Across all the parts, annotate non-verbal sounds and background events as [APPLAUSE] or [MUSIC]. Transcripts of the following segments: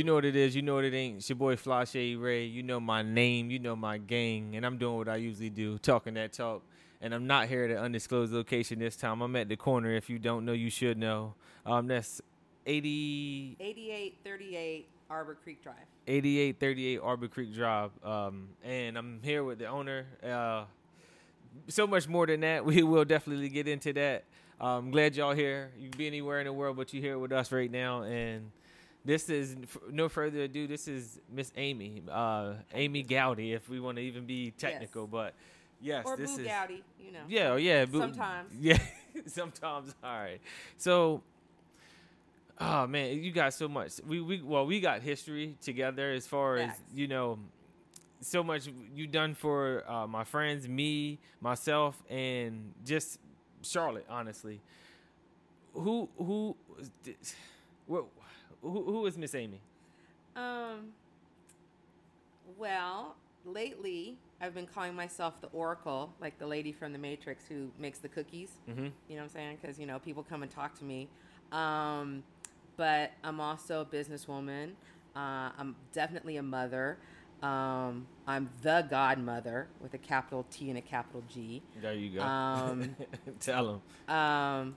You know what it is. You know what it ain't. It's your boy Flashe Ray. You know my name. You know my gang. And I'm doing what I usually do, talking that talk. And I'm not here at an undisclosed location this time. I'm at the corner. If you don't know, you should know. Um, that's 80, 8838 Arbor Creek Drive. 8838 Arbor Creek Drive. Um, and I'm here with the owner. Uh, so much more than that. [LAUGHS] We will definitely get into that. I'm glad y'all here. You can be anywhere in the world, but you're here with us right now. And this is f- no further ado. This is Miss Amy, uh, Amy Gowdy, if we want to even be technical. Yes. But yes, or this Boo is Gowdy, you know. yeah, oh, yeah. boo- Sometimes. [LAUGHS] yeah, sometimes. All right. So, oh man, you got so much. We we well, we got history together as far as you know. So much you done for uh, my friends, me, myself, and just Charlotte. Honestly, who who who who, who is Miss Amy? Um. Well, lately I've been calling myself the Oracle, like the lady from the Matrix who makes the cookies. Mm-hmm. You know what I'm saying? Because you know people come and talk to me. Um, but I'm also a businesswoman. Uh, I'm definitely a mother. Um, I'm the godmother with a capital T and a capital G. There you go. Um, [LAUGHS] Tell them. Um,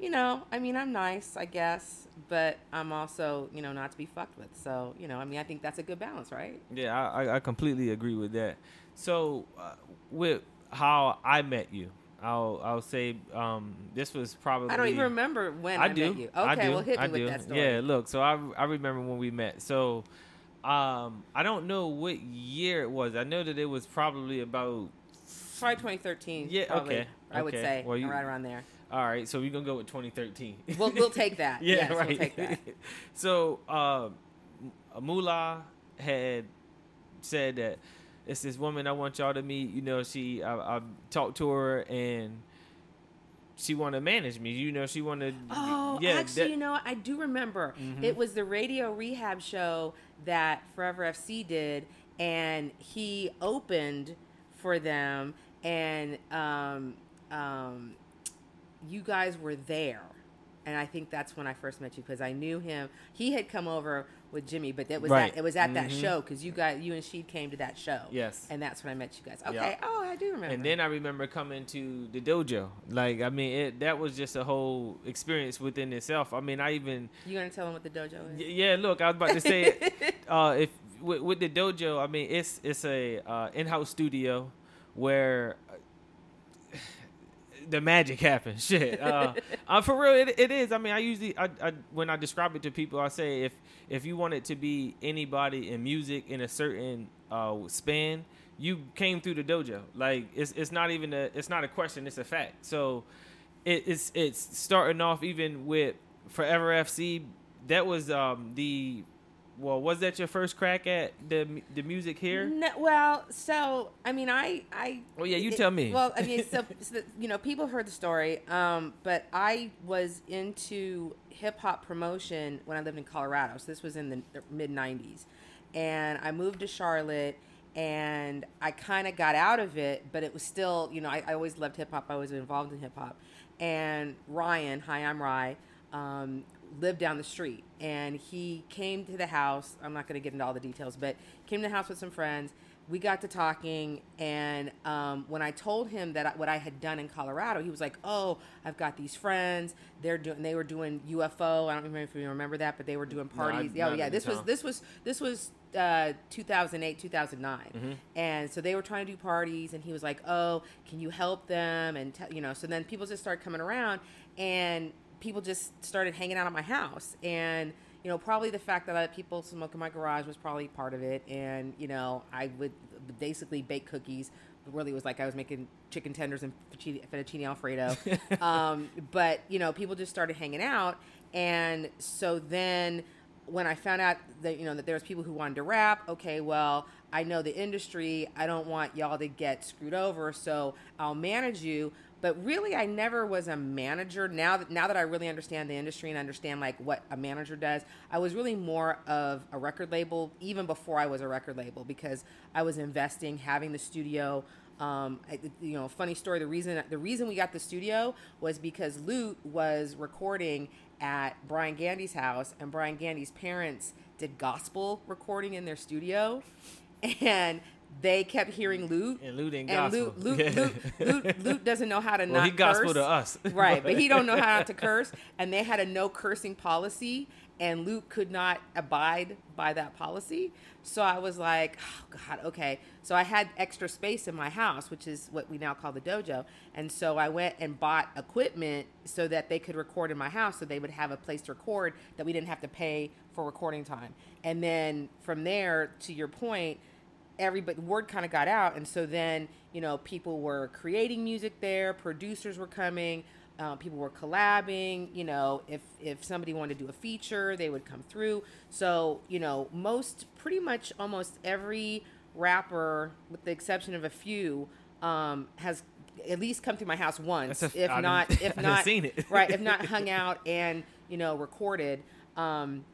you know, I mean, I'm nice, I guess, but I'm also, you know, not to be fucked with. So, you know, I mean, I think that's a good balance, right? Yeah, I, I- completely agree with that. So, uh, with how I met you, I'll I'll say um, this was probably I don't even remember when I, I do. met you. Okay, I do. well, hit me I with do. that story. Yeah, look. So I I remember when we met. So, um, I don't know what year it was. I know that it was probably about. Probably 2013. Yeah, probably, okay, I would say Well, you- right around there. All right, so we're gonna go with 2013. We'll we'll take that. [LAUGHS] yeah, yes, right. We'll take that. [LAUGHS] so, uh, Moolah had said that it's this woman I want y'all to meet. You know, she I, I talked to her and she wanted to manage me. You know, she wanted. Oh, yeah, actually, that- you know. I do remember. Mhm. It was the radio rehab show that Forever FC did, and he opened for them, and um, um, you guys were there. And I think that's when I first met you because I knew him. He had come over with Jimmy, but it was Right. at, it was at that Mhm. show because you guys, you and she came to that show. Yes. and that's when I met you guys. Okay. Yeah. Oh, I do remember. And then I remember coming to the dojo. Like, I mean, it, that was just a whole experience within itself. I mean, I even you gonna tell them what the dojo is? Y- Yeah, look, I was about to say, [LAUGHS] uh, if with, with the dojo, I mean, it's it's a uh, in-house studio where the magic happens. [LAUGHS] Shit, uh, uh, for real, it, it is. I mean, I usually, I, I when I describe it to people, I say if if you want it to be anybody in music in a certain uh, span, you came through the dojo. Like it's it's not even a it's not a question, it's a fact. So it, it's it's starting off even with Forever FC. That was um the well, was that your first crack at the the music here? No, well, so I mean, I, I. Oh, yeah, you it- tell me. Well, I mean, so, [LAUGHS] so you know, people heard the story, um, but I was into hip hop promotion when I lived in Colorado. So this was in the mid '90s, and I moved to Charlotte, and I kind of got out of it, but it was still, you know, I, I always loved hip hop. I was involved in hip hop, and Ryan, hi, I'm Rye. Um, lived down the street and he came to the house. I'm not going to get into all the details but came to the house with some friends. We got to talking and um, when i told him that I, what i had done in colorado he was like oh i've got these friends. They're doing they were doing ufo i don't remember if you remember that but they were doing No, parties. not oh yeah this was this was this was uh, 2008 2009 Mm-hmm. and so they were trying to do parties and he was like oh can you help them? And te- you know so then people just started coming around and people just started hanging out at my house. And you know probably the fact that I people smoke in my garage was probably part of it. And you know i would basically bake cookies. It really was like i was making chicken tenders and fettuccine fettuccine alfredo. [LAUGHS] Um, but you know people just started hanging out. And so then when I found out that you know that there was people who wanted to rap, okay, well, I know the industry. I don't want y'all to get screwed over, so I'll manage you. But really, I never was a manager. Now that now that I really understand the industry and understand like what a manager does, I was really more of a record label even before I was a record label because I was investing, having the studio. Um, I, you know, funny story. The reason the reason we got the studio was because Lute was recording at Brian Gandy's house, and Brian Gandy's parents did gospel recording in their studio, [LAUGHS] and they kept hearing mm. Lute. And Lute ain't and gospel. [LAUGHS] Doesn't know how to well, not he gospel curse. to us, [LAUGHS] right? But he don't know how not to curse, and they had a no cursing policy, and Lute could not abide by that policy. So I was like, oh God, okay. So I had extra space in my house, which is what we now call the dojo, and so I went and bought equipment so that they could record in my house, so they would have a place to record that we didn't have to pay for recording time. And then from there, to your point everybody word kind of got out and so then you know people were creating music there producers were coming uh, people were collabing you know if if somebody wanted to do a feature they would come through so you know most pretty much almost every rapper with the exception of a few um, has at least come to my house once a- if I not [LAUGHS] if I not seen it. [LAUGHS] right if not [LAUGHS] hung out and you know recorded um,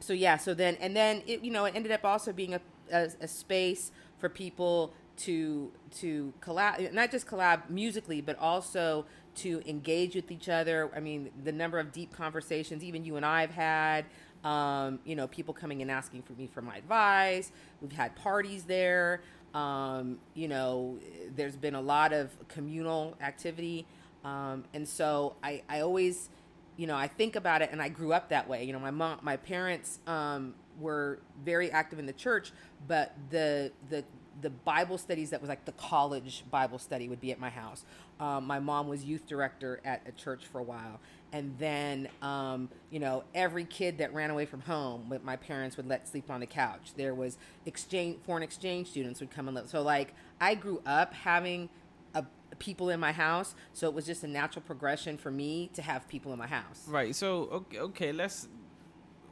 so yeah so then and then it you know it ended up also being a, a, a space for people to to collab not just collab musically but also to engage with each other. I mean the number of deep conversations even you and i've had um, you know people coming and asking for me for my advice. We've had parties there. Um, you know there's been a lot of communal activity. Um, and so I, I always you know, I think about it and I grew up that way. You know, my mom, my parents um, were very active in the church, but the the the Bible studies that was like the college Bible study would be at my house. Um, my mom was youth director at a church for a while, and then um, you know every kid that ran away from home, my parents would let sleep on the couch. There was exchange foreign exchange students would come and live. So like I grew up having a, people in my house, so it was just a natural progression for me to have people in my house. Right. So okay, okay, let's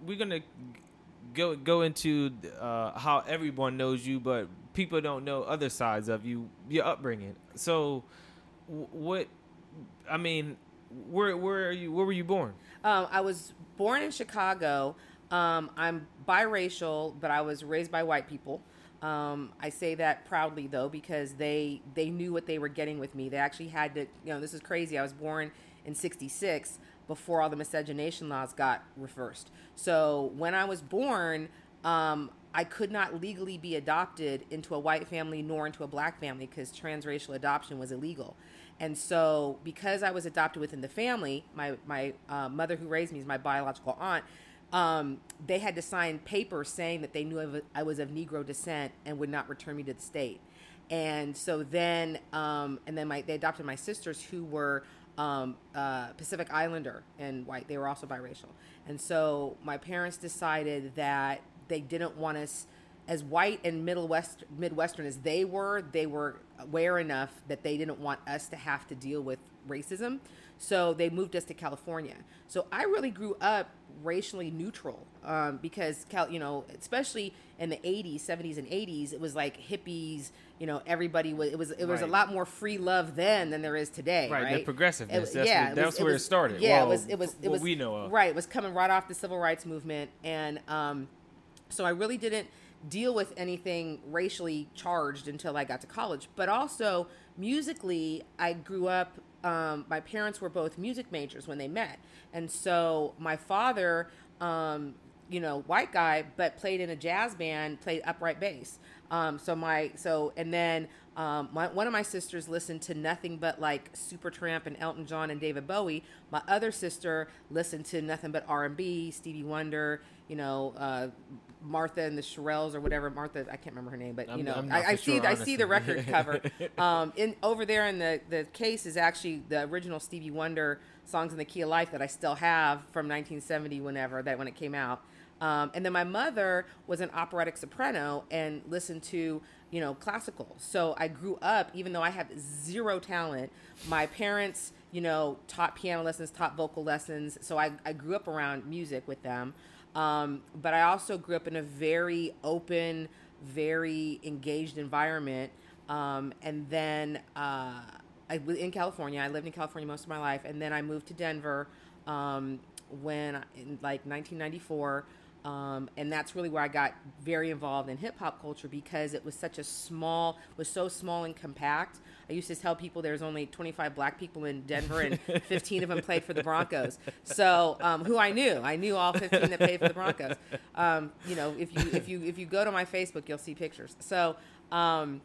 we're gonna go go into uh, how everyone knows you, but people don't know other sides of you, your upbringing. So, what? I mean, where where are you? Where were you born? Um, I was born in Chicago. Um, I'm biracial, but I was raised by white people. Um, I say that proudly though because they they knew what they were getting with me. They actually had to, you know, this is crazy. I was born in '66 before all the miscegenation laws got reversed. So when I was born, um, I could not legally be adopted into a white family nor into a black family because transracial adoption was illegal. And so, because I was adopted within the family, my my uh, mother who raised me is my biological aunt. Um, they had to sign papers saying that they knew I was- of Negro descent and would not return me to the state. And so then, um, and then my they adopted my sisters who were um, uh, Pacific Islander and white. They were also biracial. And so my parents decided that they didn't want us as white and middle west midwestern as they were they were aware enough that they didn't want us to have to deal with racism so they moved us to california so i really grew up racially neutral um, because Cal, you know especially in the 80s 70s and 80s it was like hippies you know everybody was it was it was a lot more free love then than there is today Right, right, the progressiveness. It- That's yeah, where- it that's was- where it was- started. yeah Well, it was it was it what was we know of. right it was coming right off the civil rights movement and um so I really didn't deal with anything racially charged until I got to college. But also musically, I grew up. Um, my parents were both music majors when they met, and so my father, um, you know, white guy, but played in a jazz band, played upright bass. Um, so my so and then um, my, one of my sisters listened to nothing but like Supertramp and Elton John and David Bowie. My other sister listened to nothing but R and B, Stevie Wonder, you know, uh, Martha and the Shirelles or whatever. Martha, I can't remember her name, but you I'm- know, I'm I, I for see sure, I see the record [LAUGHS] cover. Um, in over there in the the case is actually the original Stevie Wonder songs in the Key of Life that I still have from 1970, whenever that when it came out. Um, and then my mother was an operatic soprano and listened to you know classical. So I grew up, even though I have zero talent. My parents, you know, taught piano lessons, taught vocal lessons. So I, I grew up around music with them. Um, but I also grew up in a very open, very engaged environment. Um, and then uh, I in California. I lived in California most of my life, and then I moved to Denver um, when in like 1994. Um, and that's really where I got very involved in hip hop culture because it was such a small, was so small and compact. I used to tell people there's only 25 black people in Denver and [LAUGHS] 15 of them played for the Broncos. So um, who I knew, I knew all 15 that played for the Broncos. Um, you know, if you if you if you go to my Facebook, you'll see pictures. So um,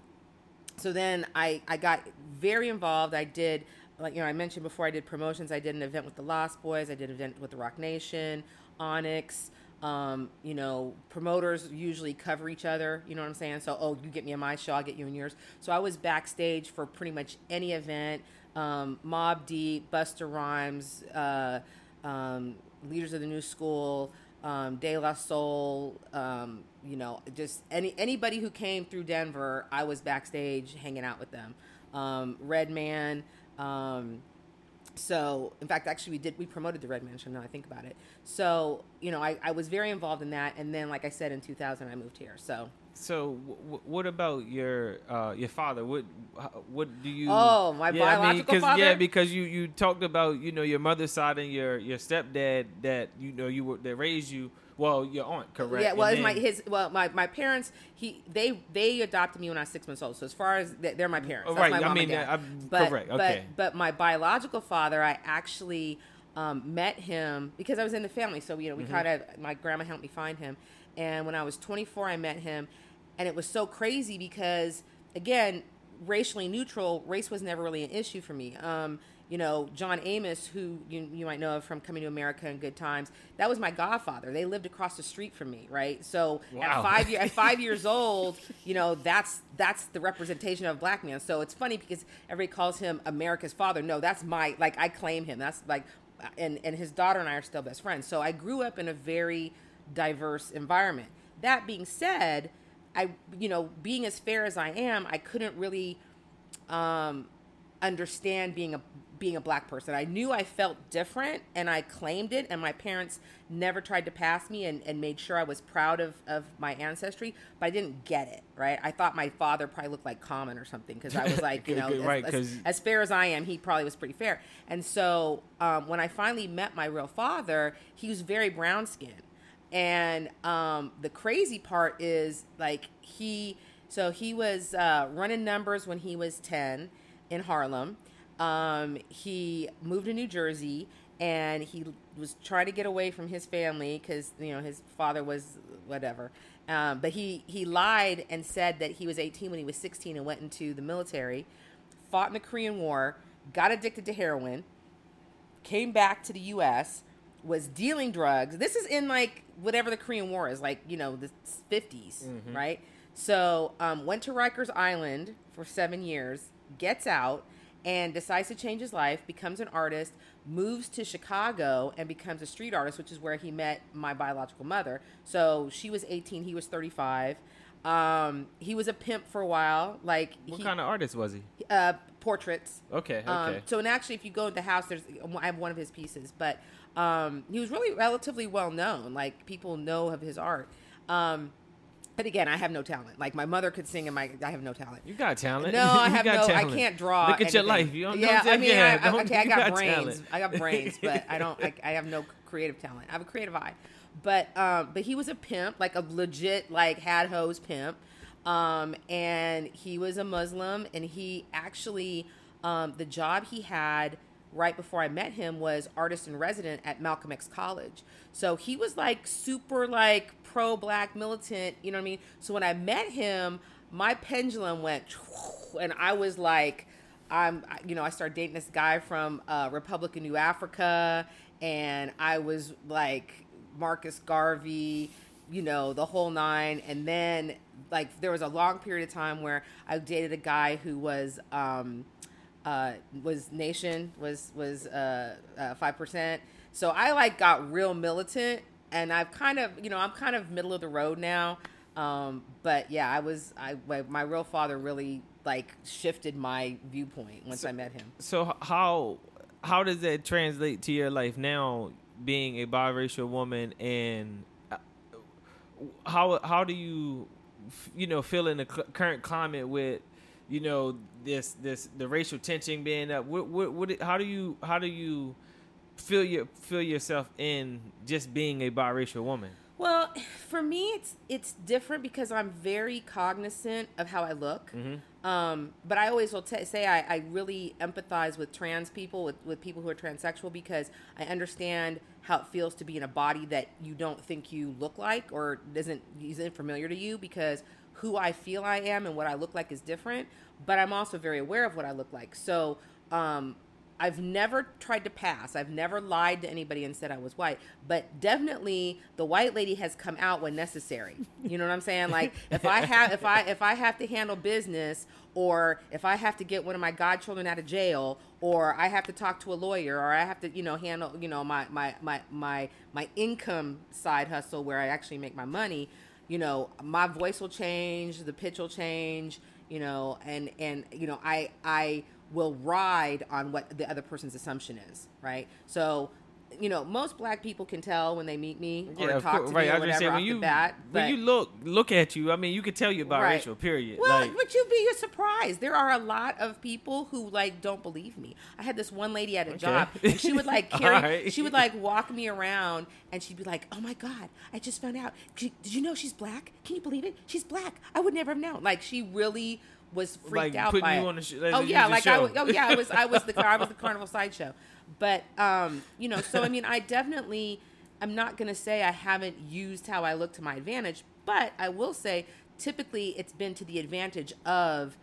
so then I I got very involved. I did like you know I mentioned before I did promotions. I did an event with the Lost Boyz. I did an event with the Rock Nation, Onyx. Um, you know, promoters usually cover each other. You know what I'm saying? So, oh, you get me in my show, I'll get you in yours. So I was backstage for pretty much any event. Um, Mobb Deep, Busta Rhymes, uh, um, Leaders of the New School, um, De La Soul. Um, you know, just any anybody who came through Denver, I was backstage hanging out with them. Um, Redman. Um, so, in fact, actually, we did we promoted the Red Mansion. Now I think about it. So, you know, I, I was very involved in that, and then, like I said, in 2000, I moved here. So, So, w- what about your uh, your father? What what do you? Oh, my I mean, biological 'cause- Yeah, because you you talked about you know your mother's side and your your stepdad that you know you were that raised you. Well, your aunt, correct? Yeah, well, it's my his well, my, my parents he they they adopted me when I was six months old. So as far as they- they're my parents, That's right, My I mean, and dad. I'm but, correct, but- okay. But my biological father, I actually um, met him because I was in the family. So you know, we Mm-hmm. kind of my grandma helped me find him, and when I was 24, I met him, and it was so crazy because again, racially neutral, race was never really an issue for me. Um, you know, John Amos, who you, you might know of from Coming to America and Good Times, that was my godfather. They lived across the street from me, right? So Wow. at five year, at five years old, you know, that's that's the representation of a black man. So it's funny because everybody calls him America's father. No, that's my like I claim him. That's like, and and his daughter and I are still best friends. So I grew up in a very diverse environment. That being said, I you know, being as fair as I am, I couldn't really um, understand being a being a black person. I knew I felt different and I claimed it and my parents never tried to pass me and, and made sure I was proud of, of my ancestry, but I didn't get it, right? I thought my father probably looked like Common or something because I was [LAUGHS] like, you know, as, Right, as- 'cause- as fair as I am, he probably was pretty fair. And so um, when I finally met my real father, he was very brown skinned. And um, the crazy part is like he, so he was uh, running numbers when he was 10 in Harlem. Um, he moved to New Jersey and he was trying to get away from his family because, you know, his father was whatever. Um, but he, he lied and said that he was 18 when he was 16 and went into the military, fought in the Korean War, got addicted to heroin, came back to the U.S., was dealing drugs. This is in like whatever the Korean War is, like you know the 50s, right? So um, went to Rikers Island for seven years, gets out, and decides to change his life. Becomes an artist, moves to Chicago, and becomes a street artist, which is where he met my biological mother. So she was 18, he was 35. Um, he was a pimp for a while, like What he, kind of artist was he? uh, portraits. Okay, okay. Um, so, and actually, if you go to the house, there's I have one of his pieces, but um, he was really relatively well known. Like people know of his art. Um, but again, I have no talent. Like my mother could sing, and my I have no talent. you got talent. No, [LAUGHS] I have got no. talent. I can't draw. Look at your life. You don't yeah, know. I mean, I, I, okay, I you got, brains. talent. I got brains, but I don't. I, I have no creative talent. I have a creative eye. But um, but he was a pimp, like a legit like had hose pimp, um, and he was a Muslim, and he actually um, the job he had right before I met him was artist in resident at Malcolm X College. So he was like super like pro black militant, you know what I mean? So when I met him, my pendulum went [SNIFFS] and I was like I'm you know, I started dating this guy from uh, Republic of New Africa and I was like Marcus Garvey, you know, the whole nine and then like there was a long period of time where I dated a guy who was um uh, was nation was was uh five percent. So I like got real militant, and I've kind of you know I'm kind of middle of the road now. Um, but yeah, I was I my, my real father really like shifted my viewpoint once I met him. So how how does that translate to your life now, being a biracial woman, and uh, how how do you you know feel in the current climate with you know this this the racial tension being up? What what, what how do you how do you feel your feel yourself in just being a biracial woman? Well, for me, it's it's different because I'm very cognizant of how I look. Mm-hmm. Um, but I always will t- say I, I really empathize with trans people, with, with people who are transsexual, because I understand how it feels to be in a body that you don't think you look like or isn't isn't familiar to you. Because who I feel I am and what I look like is different. But I'm also very aware of what I look like. So um, I've never tried to pass. I've never lied to anybody and said I was white, but definitely the white lady has come out when necessary. You know what I'm saying? Like if I have if I if I have to handle business or if I have to get one of my godchildren out of jail or I have to talk to a lawyer or I have to, you know, handle, you know, my my my my my income side hustle where I actually make my money, you know, my voice will change, the pitch will change, you know, and and you know, I I will ride on what the other person's assumption is, right? So, you know, most black people can tell when they meet me or of talk course, to right. me or whatever saying when you bat. when but- you look look at you, I mean, you could tell you about Right. racial. Period. well, like, but you'd be surprised. There are a lot of people who like don't believe me. I had this one lady at a job, and she would like [LAUGHS] carry, Alright. she would like walk me around, and she'd be like, "Oh my god, I just found out. Did you know she's black? Can you believe it? She's black. I would never have known." Like she really was freaked Like, out putting by you it. on the sh- oh yeah, like the I was, oh yeah, I was I was the I was the [LAUGHS] carnival sideshow. But um, you know, so I mean, I definitely I'm not gonna say I haven't used how I look to my advantage, but I will say typically it's been to the advantage of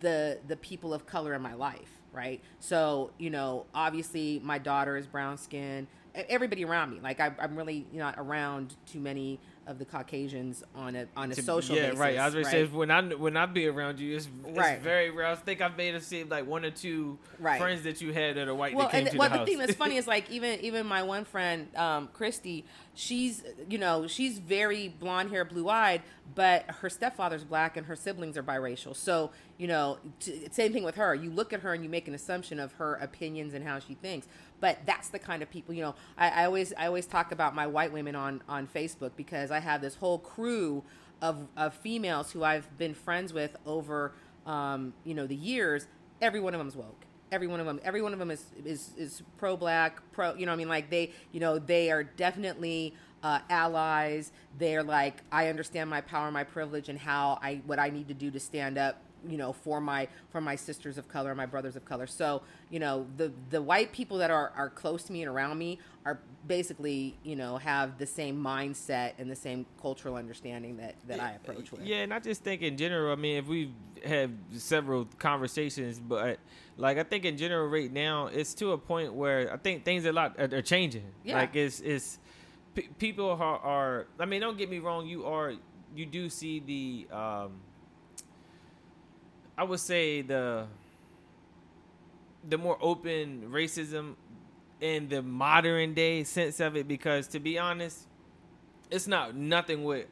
the the people of color in my life, right? So you know, obviously my daughter is brown skin. Everybody around me, like I, I'm really not around too many of the Caucasians on a on a to- social yeah, basis. right. I was gonna right? say when I when I be around you, it's, it's Right. very rare. I think I've made it seem like one or two Right. friends that you had that are white well, that came and to well, the the, thing that's funny [LAUGHS] is like even even my one friend, um, Christy, she's you know she's very blonde hair, blue eyed, but her stepfather's black and her siblings are biracial. So you know, t- same thing with her. You look at her and you make an assumption of her opinions and how she thinks. But that's the kind of people you know. I, I always I always talk about my white women on on Facebook because I have this whole crew of of females who I've been friends with over um, you know the years. Every one of them's woke every one of them every one of them is is is pro black pro you know i mean? Like they you know they are definitely uh, allies. They're like i understand my power my privilege and how i what i need to do to stand up you know for my for my sisters of color my brothers of color so you know the the white people that are are close to me and around me are basically you know have the same mindset and the same cultural understanding that that i approach with Yeah, and I just think in general. I mean, if we have had several conversations, but like I think in general right now, it's to a point where I think things a lot are, are changing. Yeah. Like it's it's pe- people are, are. I mean, don't get me wrong. You are you do see the. um I would say the the more open racism in the modern day sense of it because to be honest it's not nothing with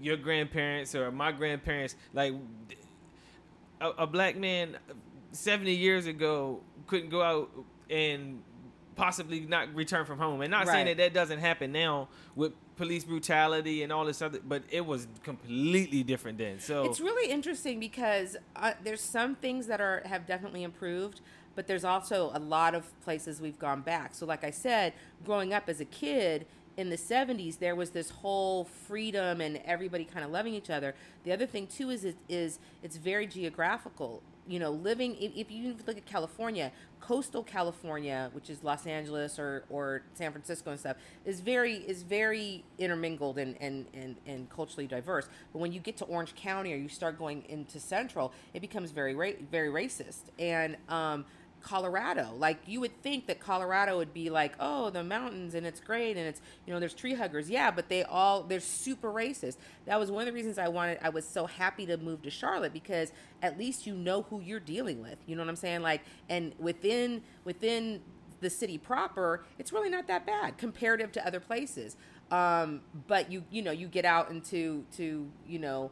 your grandparents or my grandparents. Like a, a black man 70 years ago couldn't go out and possibly not return from home. And not saying that that doesn't happen now with police brutality and all this other but it was completely different then so It's really interesting because uh, there's some things that are have definitely improved, but there's also a lot of places we've gone back. So, like I said, growing up as a kid in the 70s, there was this whole freedom and everybody kind of loving each other. The other thing too is it is it's very geographical. You know, living if, you look at California, coastal California, which is Los Angeles or, or San Francisco and stuff, is very is very intermingled and, and, and, and culturally diverse. But when you get to Orange County or you start going into Central, it becomes very ra- very racist. And um, Colorado. Like you would think that Colorado would be like, oh, the mountains and it's great and it's you know there's tree huggers. Yeah, but they all they're super racist. That was one of the reasons I wanted. I was so happy to move to Charlotte because at least you know who you're dealing with. You know what I'm saying? Like, and within within the city proper, it's really not that bad comparative to other places. Um, but you you know you get out into to you know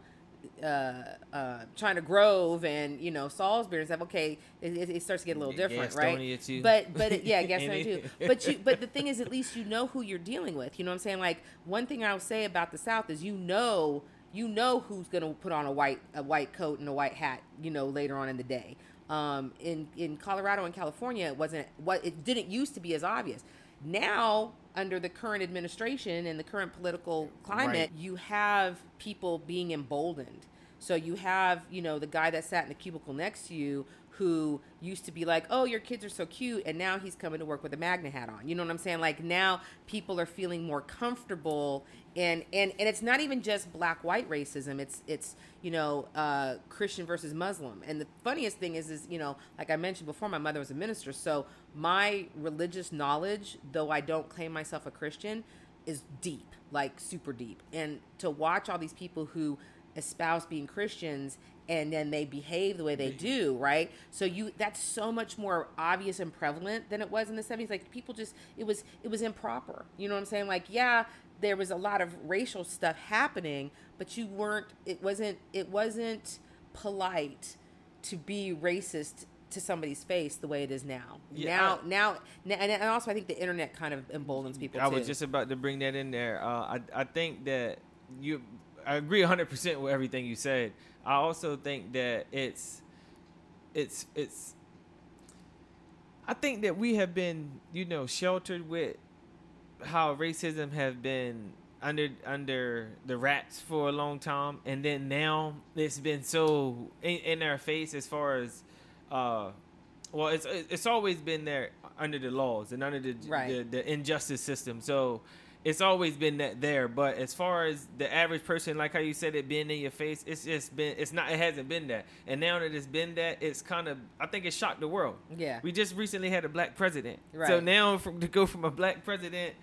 uh, uh, China Grove and you know Salisbury and stuff. Okay, it, it, starts to get a little different, right? Too. But but it, yeah, [LAUGHS] Gastonia too. But you but the thing is, at least you know who you're dealing with. You know what I'm saying? Like one thing I'll say about the South is you know you know who's gonna put on a white a white coat and a white hat. You know later on in the day. Um, in in Colorado and California, it wasn't what it didn't used to be as obvious. Now, under the current administration and the current political climate, Right. you have people being emboldened. So you have, you know, the guy that sat in the cubicle next to you who used to be like, "Oh, your kids are so cute," and now he's coming to work with a MAGA hat on. You know what I'm saying? Like now people are feeling more comfortable and and and it's not even just black white racism. It's it's, you know, uh Christian versus Muslim. And the funniest thing is is, you know, like I mentioned before my mother was a minister, so my religious knowledge, though I don't claim myself a Christian, is deep, like super deep. And to watch all these people who espouse being Christians and then they behave the way they do, right? So you that's so much more obvious and prevalent than it was in the 70s. Like people just it was it was improper. You know what I'm saying? Like yeah, there was a lot of racial stuff happening, but you weren't it wasn't it wasn't polite to be racist to somebody's face the way it is now. Yeah, now, I- now, now, and and also I think the internet kind of emboldens people. I too. was just about to bring that in there. Uh, I I think that you. I agree 100 percent with everything you said. I also think that it's, it's it's. I think that we have been, you know, sheltered with how racism has been under under the wraps for a long time, and then now it's been so in, in our face as far as, uh, well, it's it's always been there under the laws and under the Right. the, the injustice system. So it's always been that there. But as far as the average person, like how you said it being in your face, it's just been it's not it hasn't been that. And now that it's been that, it's kind of I think it shocked the world. Yeah. We just recently had a black president. Right. So now from to go from a black president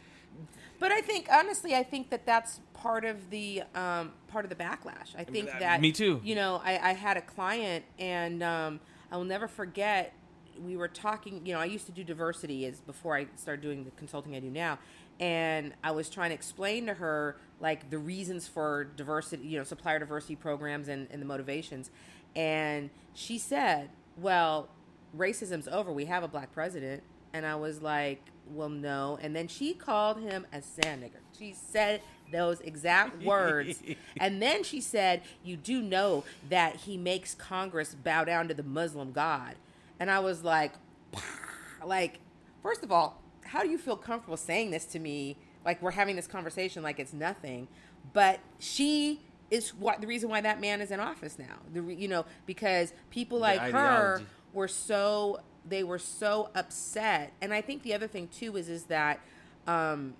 But I think honestly, I think that that's part of the um, part of the backlash. I think that me too. You know, I, I had a client, and um, I will never forget. We were talking. You know, I used to do diversity as before I started doing the consulting I do now, and I was trying to explain to her like the reasons for diversity. You know, supplier diversity programs and, and the motivations, and she said, "Well, racism's over. We have a black president." And I was like, well, no. And then she called him a sand nigger. She said those exact [LAUGHS] words. and then she said, you do know that he makes Congress bow down to the Muslim God. And I was like, [LAUGHS] like, first of all, how do you feel comfortable saying this to me? Like we're having this conversation like it's nothing. But she is what the reason why that man is in office now. The re, you know because people like her were so they were so upset and i think the other thing too is is that um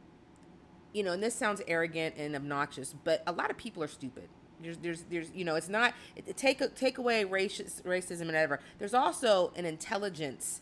you know and this sounds arrogant and obnoxious but a lot of people are stupid there's there's there's you know it's not it, take take away racist, racism and whatever there's also an intelligence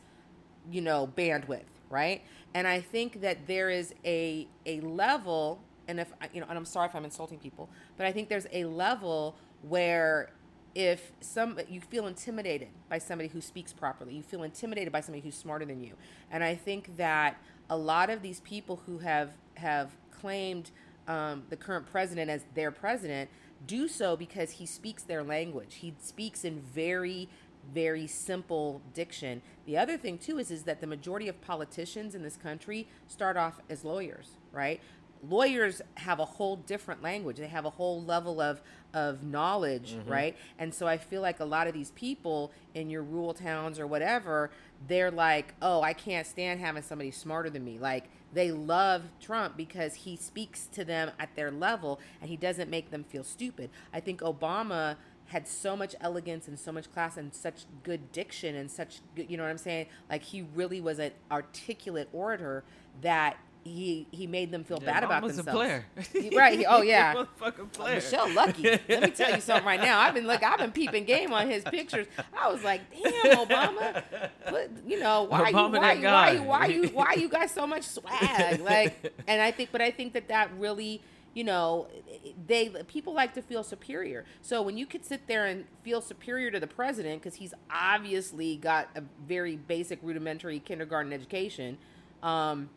you know bandwidth right? And i think that there is a a level and if you know and i'm sorry if i'm insulting people but i think there's a level where if some you feel intimidated by somebody who speaks properly you feel intimidated by somebody who's smarter than you. And i think that a lot of these people who have have claimed um, the current president as their president do so because he speaks their language. He speaks in very very simple diction. The other thing too is is that the majority of politicians in this country start off as lawyers right? Lawyers have a whole different language. They have a whole level of of knowledge mm-hmm. right? And so i feel like a lot of these people in your rural towns or whatever they're like oh i can't stand having somebody smarter than me. Like they love trump because he speaks to them at their level and he doesn't make them feel stupid. I think obama had so much elegance and so much class and such good diction and such good, you know what I'm saying? Like he really was an articulate orator that he he made them feel bad about themselves. a player. [LAUGHS] right? he- Oh [LAUGHS] yeah. Motherfucking oh, player. Michelle Lucky. Let me tell you something right now. I've been look. I've been peeping game on his pictures. I was like, damn, Obama. But, you know why you Obama, why you, why you why you why [LAUGHS] you got so much swag like and I think but I think that that really you know they people like to feel superior. So when you could sit there and feel superior to the president because he's obviously got a very basic rudimentary kindergarten education um,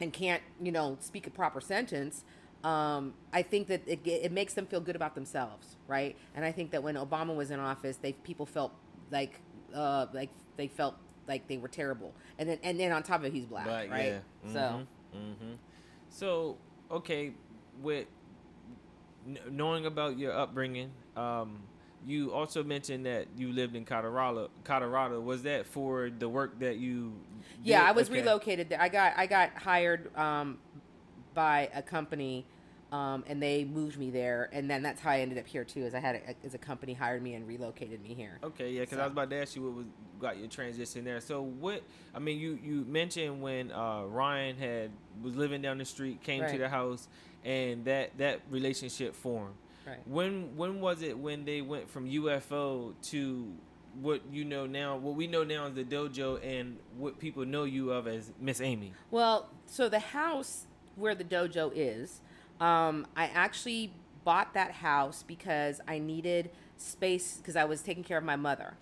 and can't you know speak a proper sentence um, i think that it, it makes them feel good about themselves right? And i think that when obama was in office they people felt like uh, like they felt like they were terrible. And then and then on top of it he's black right? yeah. so hmm So okay, with kn- knowing about your upbringing, um, you also mentioned that you lived in Colorado. Colorado was that for the work that you? Yeah. I was Okay. relocated there. I got I got hired um, by a company, um, and they moved me there, and then that's how I ended up here too. Is I had a, as a company hired me and relocated me here. Okay, yeah, because So- I was about to ask you what was got your transition there. So what? I mean, you you mentioned when uh, Ryan had was living down the street, came to the house, and that that relationship formed. Right. When when was it when they went from UFO to what you know now? What we know now is the dojo, and what people know you of as Miss Amy. Well, so the house where the dojo is, um, I actually bought that house because I needed space because I was taking care of my mother,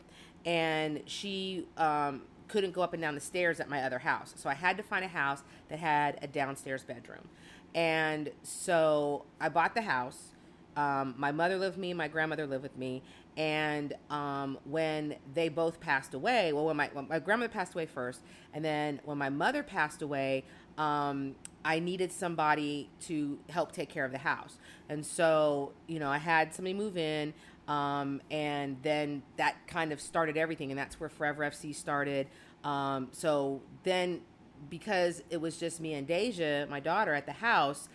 and she um, couldn't go up and down the stairs at my other house. So I had to find a house that had a downstairs bedroom, and so I bought the house. Um, my mother lived with me, my grandmother lived with me, and um, when they both passed away, well, when my, when my grandmother passed away first, and then when my mother passed away, um, I needed somebody to help take care of the house, and so you know I had somebody move in, um, and then that kind of started everything, and that's where Forever FC started. Um, so then, because it was just me and Deja, my daughter, at the house.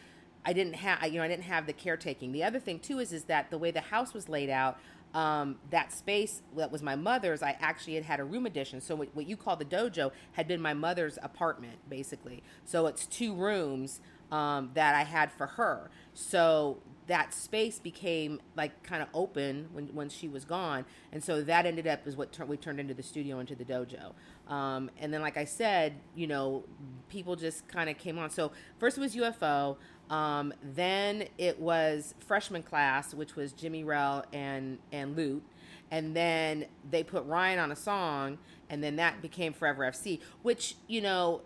I didn't have, you know, I didn't have the caretaking. The other thing too is, is that the way the house was laid out, um, that space that was my mother's, I actually had had a room addition. So what, what you call the dojo had been my mother's apartment, basically. So it's two rooms um, that I had for her. So that space became like kind of open when, when she was gone, and so that ended up is what tur- we turned into the studio into the dojo. Um, and then, like I said, you know, people just kind of came on. So first it was UFO. Um, then it was freshman class, which was Jimmy Rell and and Lute, and then they put Ryan on a song, and then that became Forever FC, which you know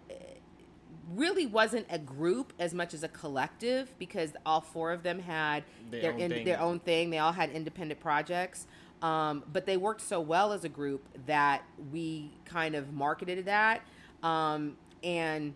really wasn't a group as much as a collective because all four of them had Their their own in, thing. their own thing. They all had independent projects. Um, but they worked so well as a group that we kind of marketed that. Um, and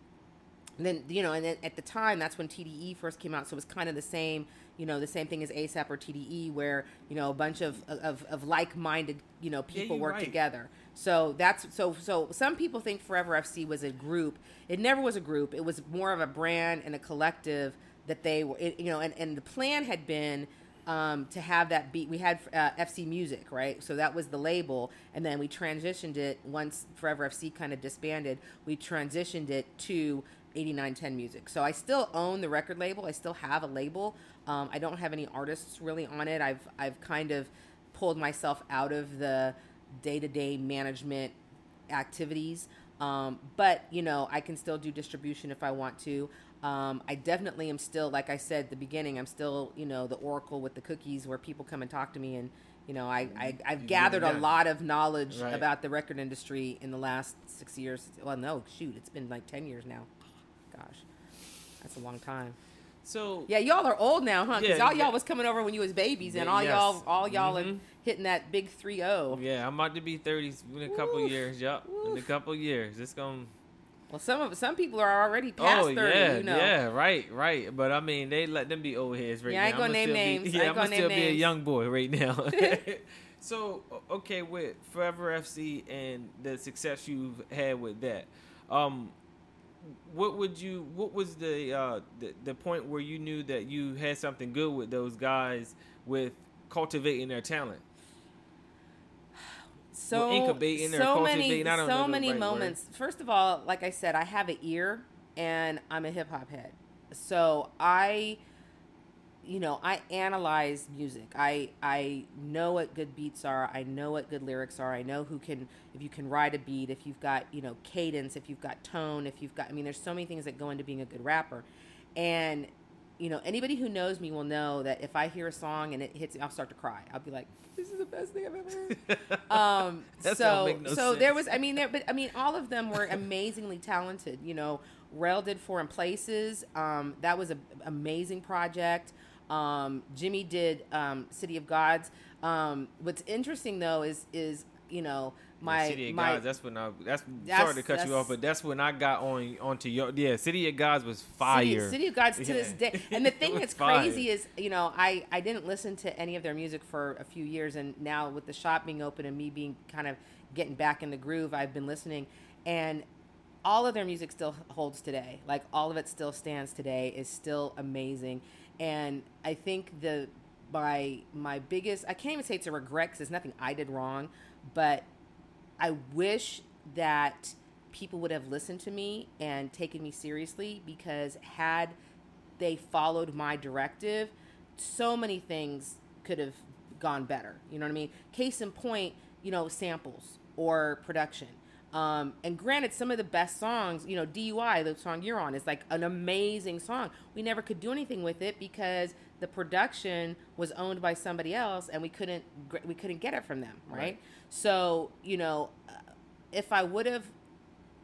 then, you know, and then at the time, that's when TDE first came out. So it was kind of the same, you know, the same thing as ASAP or TDE, where, you know, a bunch of, of, of like minded, you know, people you're work right. together. So that's so so some people think Forever FC was a group. It never was a group. It was more of a brand and a collective that they were it, you know and, and the plan had been um, to have that beat we had uh, FC Music right? So that was the label. And then we transitioned it once Forever FC kind of disbanded we transitioned it to 8910 Music. So I still own the record label. I still have a label. Um, I don't have any artists really on it. I've I've kind of pulled myself out of the day-to-day management activities um, but you know i can still do distribution if i want to um, i definitely am still like i said at the beginning i'm still you know the oracle with the cookies where people come and talk to me and you know i, I i've gathered really a lot of knowledge Right. about the record industry in the last six years well no shoot it's been like 10 years now gosh that's a long time So yeah, y'all are old now, huh? Because Yeah, all y'all yeah. was coming over when you was babies, and all yes. y'all, all y'all are Mhm. Hitting that big three zero. yeah, I'm about to be 30 in a couple Woof, years. Yup, in a couple years, it's gonna. Well, some of some people are already past oh thirty. yeah, you know. yeah, right, right. But I mean, they let them be old heads right Yeah, I now. ain't gonna name names. [LAUGHS] Be, I ain't I'm gonna gonna still name be a young boy right now. [LAUGHS] [LAUGHS] so okay, with Forever FC and the success you've had with that, um, what would you? What was the uh the, the point where you knew that you had something good with those guys with cultivating their talent? So incubating or so many, don't know so the many right word. moments. First of all, like I said, I have an ear, and I'm a hip hop head. So I, you know, I analyze music. I I know what good beats are. I know what good lyrics are. I know who can if you can ride a beat, if you've got you know cadence, if you've got tone, if you've got. I mean, there's so many things that go into being a good rapper, and you know, anybody who knows me will know that if I hear a song and it hits me, I'll start to cry. I'll be like, "This is the best thing I've ever heard." [LAUGHS] Um, so no so there was. I mean, there, but I mean, all of them were amazingly talented. You know, Rel did Foreign Places. Um, that was an amazing project. Um, Jimmy did um, City of Gods. Um, what's interesting though is is you know my City of my Gods. That's when I. That's, That's- sorry to cut you off, but that's when I got on onto your. Yeah, City of Gods was City, fire. City of Gods to this day. [LAUGHS] And the thing that's fire. crazy is, you know, I, I didn't listen to any of their music for a few years. And now with the shop being open and me being kind of getting back in the groove, I've been listening. And all of their music still holds today. Like all of it still stands today, is still amazing. And I think the my my biggest I can't even say it's a regret because it's nothing I did wrong, but I wish that people would have listened to me and taken me seriously because had they followed my directive, so many things could have gone better. You know what I mean? Case in point, you know, samples or production. Um, and granted, some of the best songs, you know, DUI, the song you're on, is like an amazing song. We never could do anything with it because the production was owned by somebody else, and we couldn't we couldn't get it from them, right? Right. So, you know, uh, if I would have,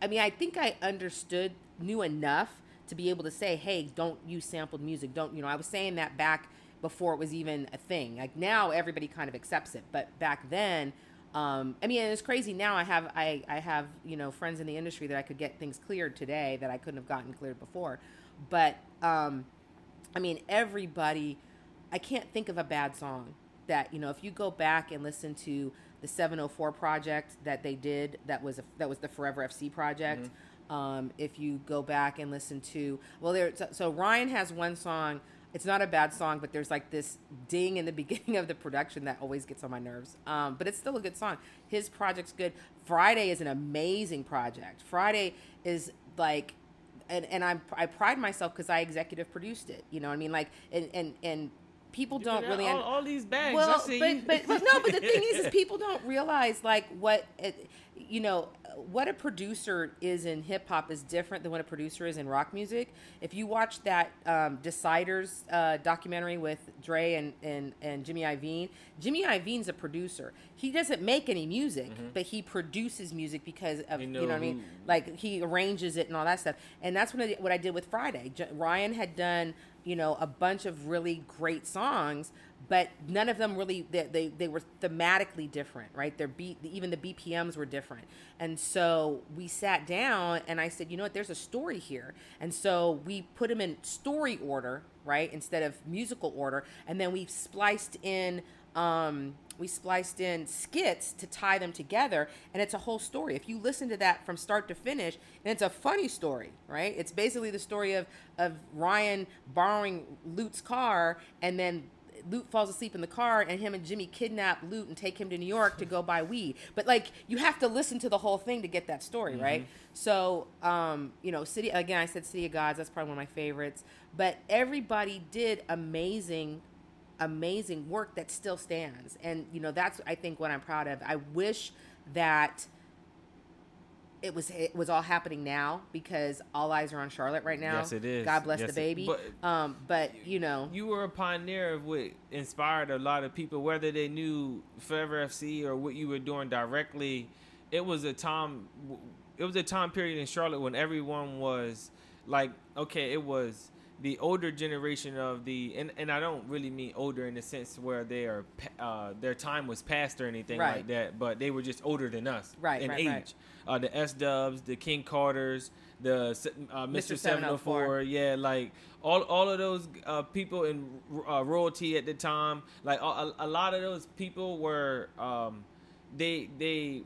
I mean, I think I understood, knew enough to be able to say, hey, don't use sampled music. Don't, you know, I was saying that back before it was even a thing. Like now everybody kind of accepts it. But back then, um, I mean, it's crazy now. I have, I, I have, you know, friends in the industry that I could get things cleared today that I couldn't have gotten cleared before. But, um, I mean, everybody, I can't think of a bad song that, you know, if you go back and listen to the 704 project that they did, that was a, that was the Forever FC project. Um, if you go back and listen to, well, there, so, so Ryan has one song. It's not a bad song, but there's like this ding in the [LAUGHS] beginning of the production that always gets on my nerves. Um, but it's still a good song. His project's good. Friday is an amazing project. Friday is like and and I'm I pride myself because I executive produced it. You know what I mean? Like and and and people don't really. all, all these bags. well, I see but, but but no, but the thing is, is [LAUGHS] people don't realize like what it, you know what a producer is in hip hop is different than what a producer is in rock music. If you watch that um, Deciders uh, documentary with Dre and, and, and Jimmy Iovine, Jimmy Iovine's a producer. He doesn't make any music, but he produces music because of You you know know, what I mean. Like he arranges it and all that stuff. And that's what I, what I did with Friday. J- Ryan had done you know a bunch of really great songs but none of them really they, they, they were thematically different right? Their beat even the bpms were different. And so we sat down and i said you know what? There's a story here. And so we put them in story order right instead of musical order and then we spliced in um, we spliced in skits to tie them together and it's a whole story if you listen to that from start to finish and it's a funny story right it's basically the story of of ryan borrowing lute's car and then Lute falls asleep in the car, and him and Jimmy kidnap Lute and take him to New York to go buy weed. But like, you have to listen to the whole thing to get that story, right? So, um, you know, City again. I said City of Gods. That's probably one of my favorites. But everybody did amazing, amazing work that still stands, and you know that's I think what I'm proud of. I wish that it was it was all happening now because all eyes are on Charlotte right now. Yes, it is. God bless Yes, the baby. but- um, but you know, you were a pioneer of what inspired a lot of people, whether they knew Forever FC or what you were doing directly. It was a time. It was a time period in Charlotte when everyone was like, okay, it was the older generation of the, and, and I don't really mean older in the sense where they are, uh, their time was past or anything Right. like that, but they were just older than us, Right, in right, age. right. Uh, the S Dubs, the King Carters, the uh, Mr. Mr. 704, yeah, like all all of those uh, people in uh, royalty at the time, like a, a lot of those people were um, they they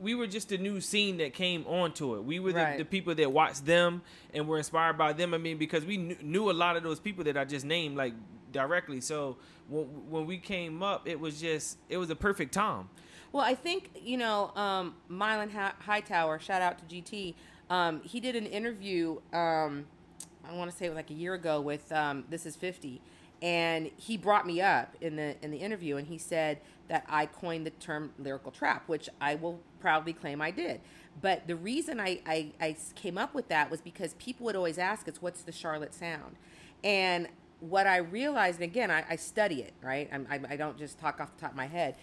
we were just the new scene that came onto it. We were the, Right. the people that watched them and were inspired by them. I mean, because we knew, knew a lot of those people that I just named like directly. So when when we came up, it was just it was a perfect time. Well, I think you know, um, Mylan Hi- Hightower. Shout out to GT. Um, he did an interview. Um, I want to say it was like a year ago with um, This Is Fifty, and he brought me up in the in the interview, and he said that I coined the term lyrical trap, which I will proudly claim I did. But the reason I, I, I came up with that was because people would always ask us, "What's the Charlotte sound?" And what I realized, and again, I, I study it, right? I'm, I, I don't just talk off the top of my head.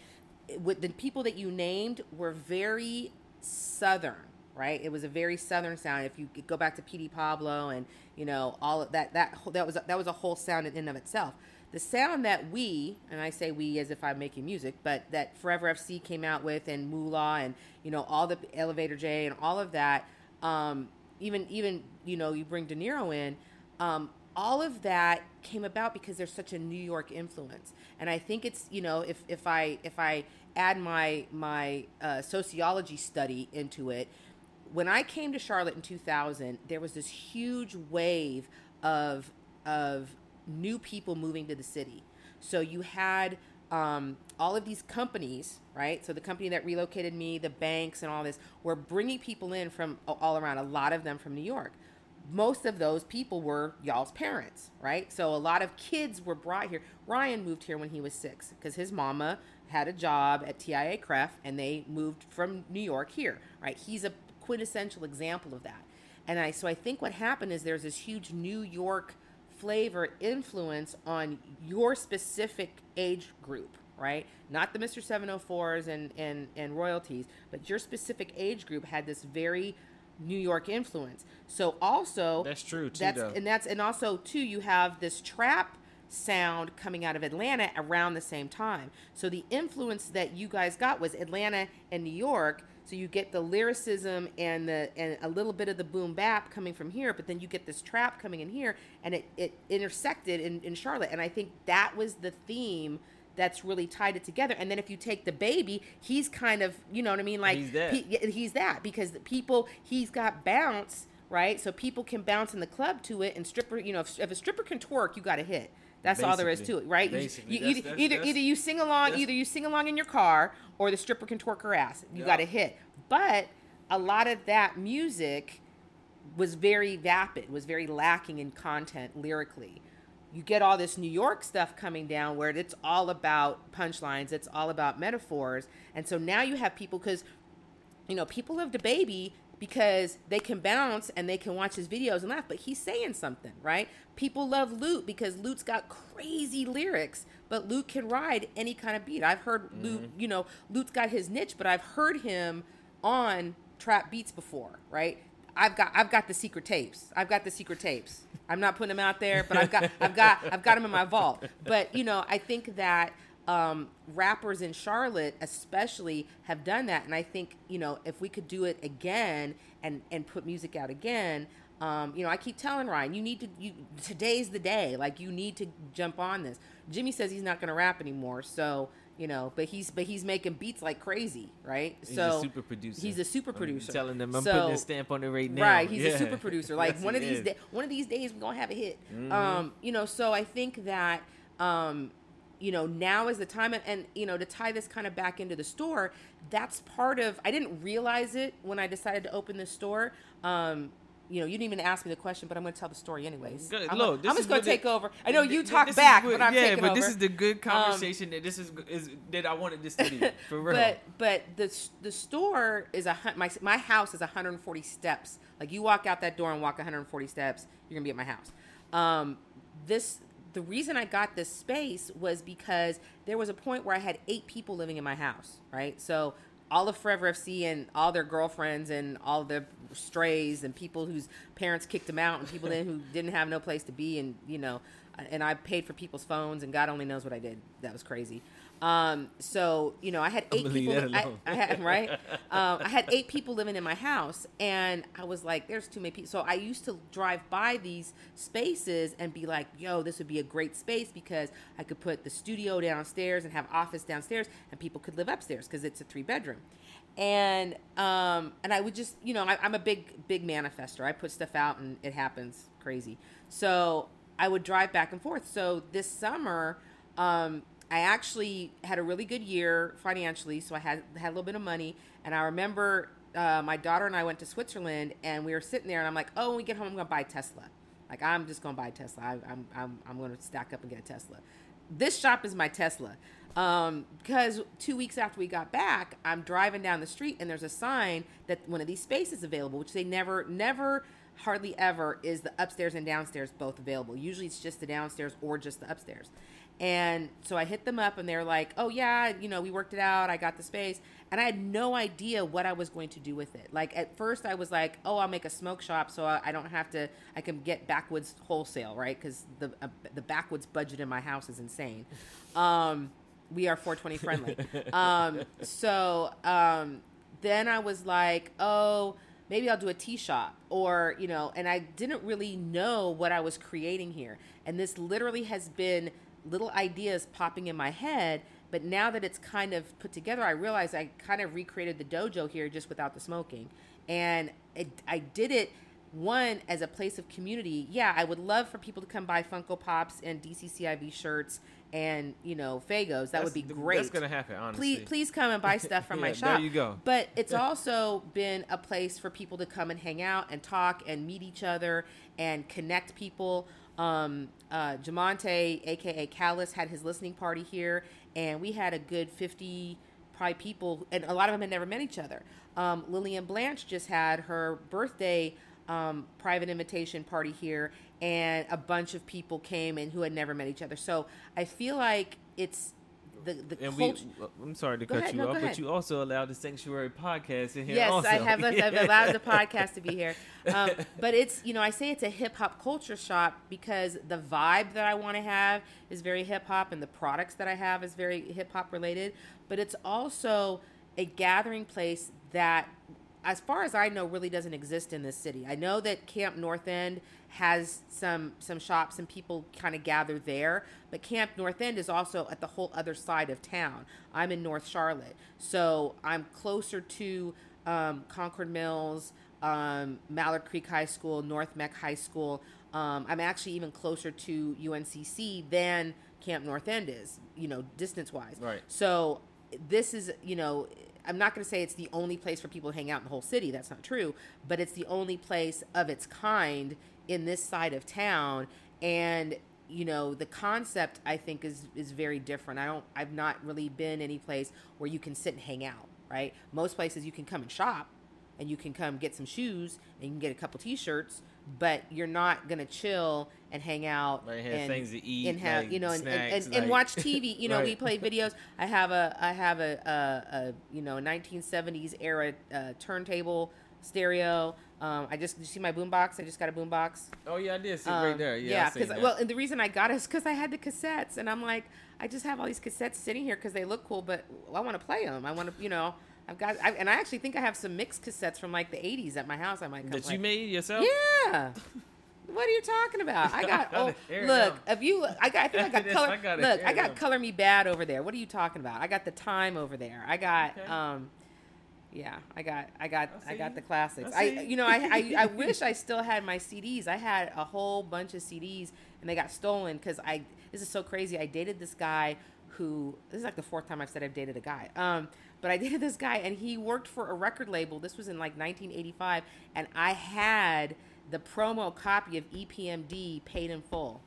With the people that you named were very southern, right? It was a very southern sound. If you go back to P.D. Pablo and you know all of that, that that was that was a whole sound in and of itself. The sound that we, and I say we as if I'm making music, but that Forever FC came out with and Moolah and you know all the Elevator J and all of that. Um, even even you know you bring De Niro in. Um, all of that came about because there's such a New York influence, and I think it's you know if if I if I add my my uh, sociology study into it, when I came to Charlotte in 2000, there was this huge wave of of new people moving to the city. So you had um, all of these companies, right? So the company that relocated me, the banks, and all this were bringing people in from all around. A lot of them from New York most of those people were y'all's parents, right? So a lot of kids were brought here. Ryan moved here when he was six because his mama had a job at TIAA-CREF and they moved from New York here, right? He's a quintessential example of that. And I so I think what happened is there's this huge New York flavor influence on your specific age group, right? Not the Mr. 704s and, and, and royalties, but your specific age group had this very New York influence. So also that's true too. That's though. and that's and also too you have this trap sound coming out of Atlanta around the same time. So the influence that you guys got was Atlanta and New York. So you get the lyricism and the and a little bit of the boom bap coming from here, but then you get this trap coming in here, and it it intersected in, in Charlotte. And I think that was the theme that's really tied it together. And then if you take DaBaby, he's kind of, you know what I mean? Like he's that, he, he's that because the people he's got bounce right, so people can bounce in the club to it. And stripper, you know, if, if a stripper can twerk, you got to hit. That's Basically. all there is to it, right? Basically. You, you, that's, that's, either that's, either you sing along, either you sing along in your car, or the stripper can twerk her ass. You got to hit. But a lot of that music was very vapid, was very lacking in content lyrically you get all this New York stuff coming down where it's all about punchlines, it's all about metaphors. And so now you have people because you know, people love DaBaby because they can bounce and they can watch his videos and laugh, but he's saying something, right? People love Lute because Lute's got crazy lyrics, but Lute can ride any kind of beat. I've heard mm-hmm. Lute, you know, Lute's got his niche, but I've heard him on trap beats before, right? I've got I've got the secret tapes. I've got the secret tapes. I'm not putting them out there, but I've got I've got I've got them in my vault. But you know, I think that um, rappers in Charlotte, especially, have done that, and I think you know if we could do it again and and put music out again. Um, you know, I keep telling Ryan, you need to. You today's the day. Like you need to jump on this. Jimmy says he's not going to rap anymore, so you know but he's but he's making beats like crazy right he's so a super producer he's a super producer I'm telling them i'm so, putting a stamp on it right now right he's yeah. a super producer [LAUGHS] like one of these da- one of these days we're gonna have a hit mm-hmm. um you know so i think that um you know now is the time and, and you know to tie this kind of back into the store that's part of i didn't realize it when i decided to open this store um you know, you didn't even ask me the question, but I'm going to tell the story anyways. Good. I'm, Look, I'm just going to take over. I know you th- talk back, but I'm yeah, taking but over. this is the good conversation um, that this is, is that I wanted this to be [LAUGHS] for real. But but the the store is a my my house is 140 steps. Like you walk out that door and walk 140 steps, you're gonna be at my house. Um, this the reason I got this space was because there was a point where I had eight people living in my house, right? So all of Forever FC and all their girlfriends and all the strays and people whose parents kicked them out and people then [LAUGHS] who didn't have no place to be and you know and I paid for people's phones and God only knows what I did. That was crazy. Um, so you know, I had eight people. I, I, had right. Um, I had eight people living in my house, and I was like, "There's too many people." So I used to drive by these spaces and be like, "Yo, this would be a great space because I could put the studio downstairs and have office downstairs, and people could live upstairs because it's a three bedroom." and um, and I would just you know I, am a big big manifester. I put stuff out and it happens crazy. So I would drive back and forth. So this summer, um, I actually had a really good year financially. So I had had a little bit of money, and I remember uh, my daughter and I went to Switzerland, and we were sitting there, and I'm like, oh, when we get home, I'm gonna buy Tesla. Like I'm just gonna buy Tesla. I, I'm I'm I'm gonna stack up and get a Tesla. This shop is my Tesla. Um, because two weeks after we got back, I'm driving down the street and there's a sign that one of these spaces available, which they never, never, hardly ever is the upstairs and downstairs both available. Usually it's just the downstairs or just the upstairs. And so I hit them up and they're like, oh, yeah, you know, we worked it out. I got the space. And I had no idea what I was going to do with it. Like at first, I was like, oh, I'll make a smoke shop so I don't have to, I can get backwoods wholesale, right? Because the, uh, the backwoods budget in my house is insane. Um, we are 420 friendly. [LAUGHS] um, so um, then I was like, oh, maybe I'll do a tea shop or, you know, and I didn't really know what I was creating here. And this literally has been little ideas popping in my head. But now that it's kind of put together, I realize I kind of recreated the dojo here just without the smoking. And it, I did it one as a place of community. Yeah, I would love for people to come buy Funko Pops and DCCIV shirts and you know Fagos. That That's- would be great. That's gonna happen. Honestly, Please, please come and buy [LAUGHS] stuff from my shop. there you go. But it's also been a place for people to come and hang out and talk and meet each other and connect people. Um, uh, Jamonte, aka Callus, had his listening party here, and we had a good fifty probably people, and a lot of them had never met each other. Um, Lillian Blanche just had her birthday um, private invitation party here, and a bunch of people came and who had never met each other. So I feel like it's the the and culture. we, I'm sorry to Go cut ahead, you no, off, but you also allowed the Sanctuary podcast in here. Yes, also. I have. [LAUGHS] I've allowed the podcast to be here. Um, but it's you know I say it's a hip hop culture shop because the vibe that I want to have is very hip hop, and the products that I have is very hip hop related. But it's also a gathering place that, as far as I know, really doesn't exist in this city. I know that Camp North End has some some shops and people kind of gather there, but Camp North End is also at the whole other side of town. I'm in North Charlotte, so I'm closer to um, Concord Mills, um, Mallard Creek High School, North Meck High School. Um, I'm actually even closer to UNCC than Camp North End is, you know, distance wise. Right. So this is, you know, I'm not going to say it's the only place for people to hang out in the whole city. That's not true. But it's the only place of its kind in this side of town. And you know, the concept I think is is very different. I don't. I've not really been any place where you can sit and hang out. Right. Most places you can come and shop, and you can come get some shoes and you can get a couple T-shirts. But you're not gonna chill and hang out Right, have and things to eat, and have like you know and, and, snacks, and, and like- watch TV. [LAUGHS] You know, we play videos. I have a I have a, a, a you know 1970s era uh, turntable stereo. Um, I just you see my boombox. I just got a boombox. Oh yeah, I did see Um, right there. Yeah, because well, and the reason I got it is because I had the cassettes, and I'm like, I just have all these cassettes sitting here because they look cool, but I want to play them. I want to, you know, I've got, I, and I actually think I have some mixed cassettes from like the '80s at my house. I might come that play. you made yourself. Yeah. What are you talking about? I got [LAUGHS] oh look if you I got I think I [LAUGHS] got color I gotta look I got Color Me Badd over there. What are you talking about? I got the time over there. I got Okay. um yeah I got I got I got the classics. I I, you know I, I I [LAUGHS] wish I still had my CDs. I had a whole bunch of CDs and they got stolen because I this is so crazy. I dated this guy who this is like the fourth time I've said I've dated a guy. Um, but I [LAUGHS] dated this guy and he worked for a record label. This was in like 1985, and I had the promo copy of EPMD paid in full.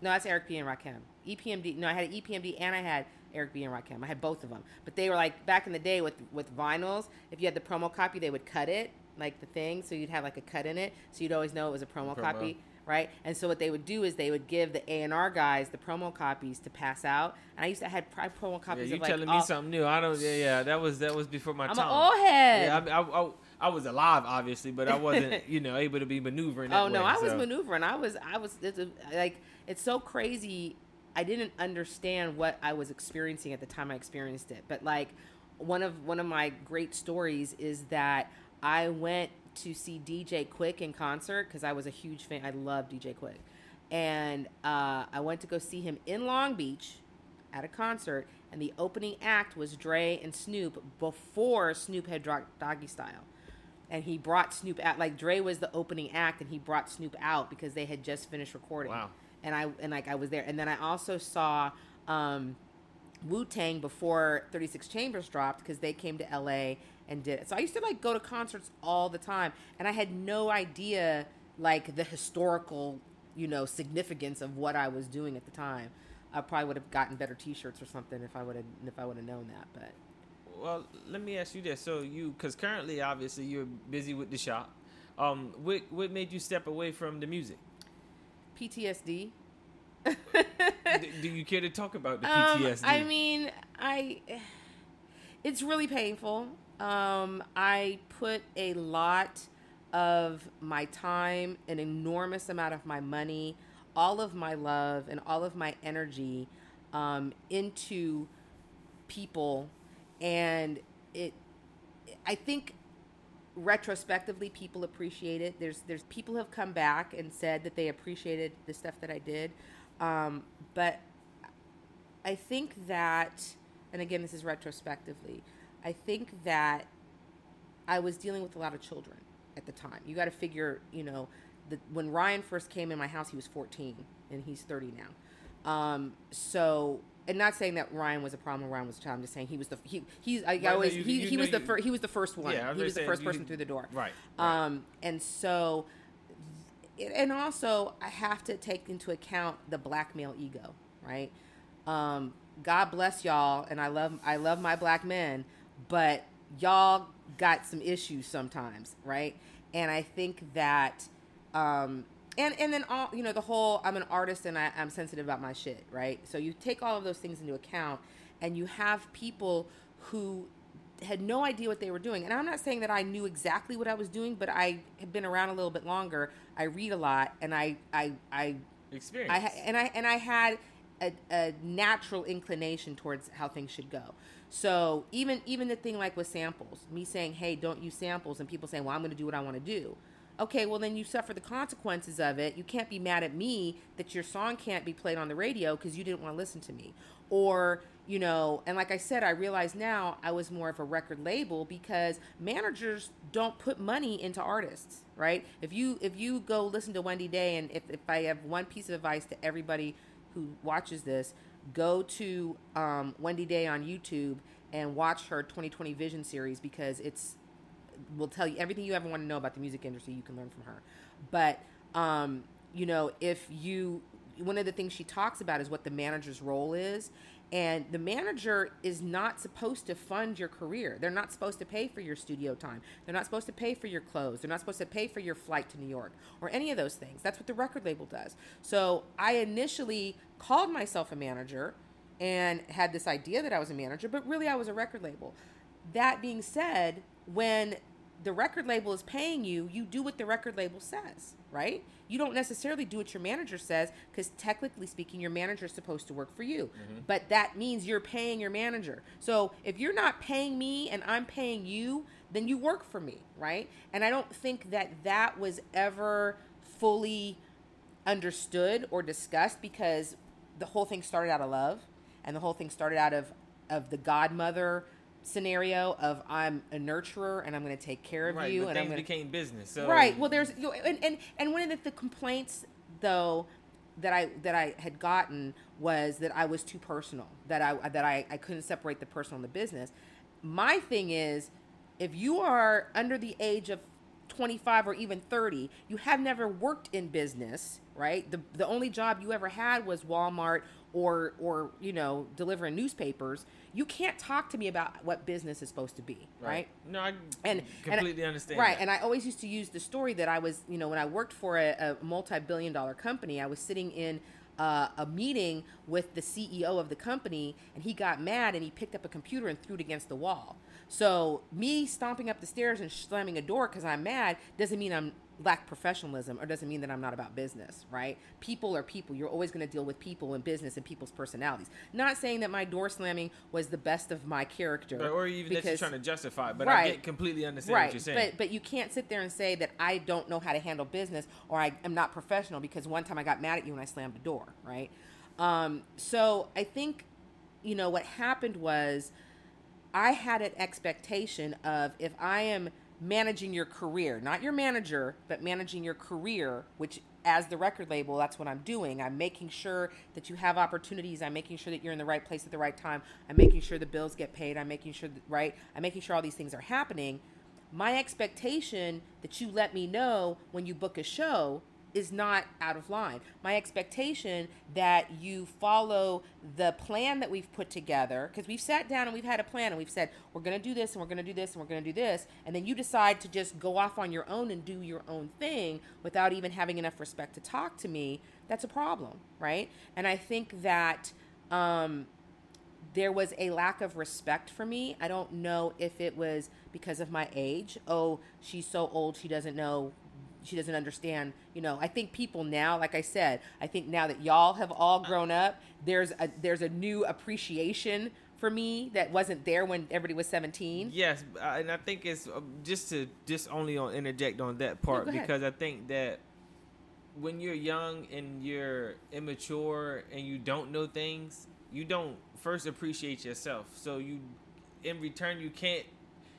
No, that's Eric B and Rakim. EPMD. No, I had EPMD and I had Eric B and Rakim. I had both of them. But they were like back in the day with with vinyls. If you had the promo copy, they would cut it like the thing, so you'd have like a cut in it, so you'd always know it was a promo, Promo. copy, right? And so what they would do is they would give the A and R guys the promo copies to pass out. And I used to have pri- promo Yeah, copies you of like telling all- me something new? I don't. Yeah, yeah. That was that was before my I'm time. an old head. Yeah, I, I, I, I was alive, obviously, but I wasn't, [LAUGHS] you know, able to be maneuvering. Oh, that Oh no, way, I was maneuvering. I was, I was, it's a, like, it's so crazy. I didn't understand what I was experiencing at the time I experienced it. But like, one of one of my great stories is that I went to see DJ Quik in concert because I was a huge fan. I love DJ Quik, and uh, I went to go see him in Long Beach at a concert, and the opening act was Dre and Snoop before Snoop had dropped Doggystyle and he brought Snoop out. Like Dre was the opening act, and he brought Snoop out because they had just finished recording. Wow. And I and like I was there, and then I also saw um, Wu Tang before Thirty Six Chambers dropped because they came to L.A. and did it. So I used to like go to concerts all the time, and I had no idea like the historical, you know, significance of what I was doing at the time. I probably would have gotten better T-shirts or something if I would have if I would have known that, but. Well, let me ask you this: so you, because currently, obviously, you're busy with the shop. Um, what what made you step away from the music? PTSD. Do you care to talk about the PTSD? Um, I mean, I it's really painful. Um, I put a lot of my time, an enormous amount of my money, all of my love, and all of my energy um, into people, and it. I think retrospectively people appreciate it there's there's people have come back and said that they appreciated the stuff that i did um, but i think that and again this is retrospectively i think that i was dealing with a lot of children at the time you got to figure you know the, when ryan first came in my house he was 14 and he's 30 now um, so and not saying that Ryan was a problem. Ryan was a child. I'm just saying he was the he he's I Right, no, always you- he, you he was the first he was the first one. Yeah, was he was the first person through the door. Right, right. Um, and so, and also I have to take into account the black male ego, right? Um, God bless y'all, and I love I love my black men, but y'all got some issues sometimes, right? And I think that, um, and and then all you know the whole I'm an artist and I, I'm sensitive about my shit, right? So you take all of those things into account, and you have people who had no idea what they were doing. And I'm not saying that I knew exactly what I was doing, but I had been around a little bit longer. I read a lot, and I I I Experience. I and I and I had a, a natural inclination towards how things should go. So even even the thing like with samples, me saying, "Hey, don't use samples," and people saying, "Well, I'm going to do what I want to do." Okay, well then you suffer the consequences of it. You can't be mad at me that your song can't be played on the radio because you didn't want to listen to me, or you know. And like I said, I realize now I was more of a record label because managers don't put money into artists, right? If you if you go listen to Wendy Day, and if if I have one piece of advice to everybody who watches this, go to um, Wendy Day on YouTube and watch her 2020 Vision series because it's will tell you everything you ever want to know about the music industry. You can learn from her. But um, you know, if you one of the things she talks about is what the manager's role is. And the manager is not supposed to fund your career. They're not supposed to pay for your studio time. They're not supposed to pay for your clothes. They're not supposed to pay for your flight to New York or any of those things. That's what the record label does. So I initially called myself a manager and had this idea that I was a manager, but really I was a record label. That being said, when the record label is paying you, you do what the record label says, right? You don't necessarily do what your manager says because technically speaking, your manager is supposed to work for you. Mm-hmm. But that means you're paying your manager. So if you're not paying me and I'm paying you, then you work for me, right? And I don't think that that was ever fully understood or discussed because the whole thing started out of love and the whole thing started out of of the godmother scenario of I'm a nurturer and I'm going to take care of right, you and I'm going to became business. So Right. Well, there's you know, and, and and one of the, the complaints though that I that I had gotten was that I was too personal. That I that I, I couldn't separate the personal and the business. My thing is, if you are under the age of 25 or even 30, you have never worked in business, right? The the only job you ever had was Walmart or or you know delivering newspapers. You can't talk to me about what business is supposed to be, right? No, I and completely and, understand. Right, that. and I always used to use the story that I was, you know, when I worked for a, a multi-billion-dollar company, I was sitting in uh, a meeting with the CEO of the company, and he got mad and he picked up a computer and threw it against the wall. So me stomping up the stairs and slamming a door because I'm mad doesn't mean I'm lack professionalism or doesn't mean that I'm not about business, right? People are people. You're always going to deal with people and business and people's personalities. Not saying that my door slamming was the best of my character, But- or even that you're trying to justify. But I get completely understand right what you're saying. but but you can't sit there and say that i don't know how to handle business or i am not professional because one time i got mad at you and i slammed the door right um, so i think you know what happened was i had an expectation of if i am managing your career not your manager but managing your career which as the record label that's what i'm doing. I'm making sure that you have opportunities. I'm making sure that you're in the right place at the right time. I'm making sure the bills get paid. I'm making sure that right? I'm making sure all these things are happening. My expectation that you let me know when you book a show is not out of line. My expectation that you follow the plan that we've put together, because we've sat down and we've had a plan and we've said, we're going to do this and we're going to do this and we're going to do this. And then you decide to just go off on your own and do your own thing without even having enough respect to talk to me. That's a problem, right? And I think that. Um, there was a lack of respect for me. I don't know if it was because of my age. Oh, she's so old, she doesn't know she doesn't understand you know. I think people now like i said i think now that y'all have all grown up there's a there's a new appreciation for me that wasn't there when everybody was 17 yes and i think it's uh, just to just only on interject on that part No, because i think that when you're young and you're immature and you don't know things you don't first appreciate yourself. So you in return you can't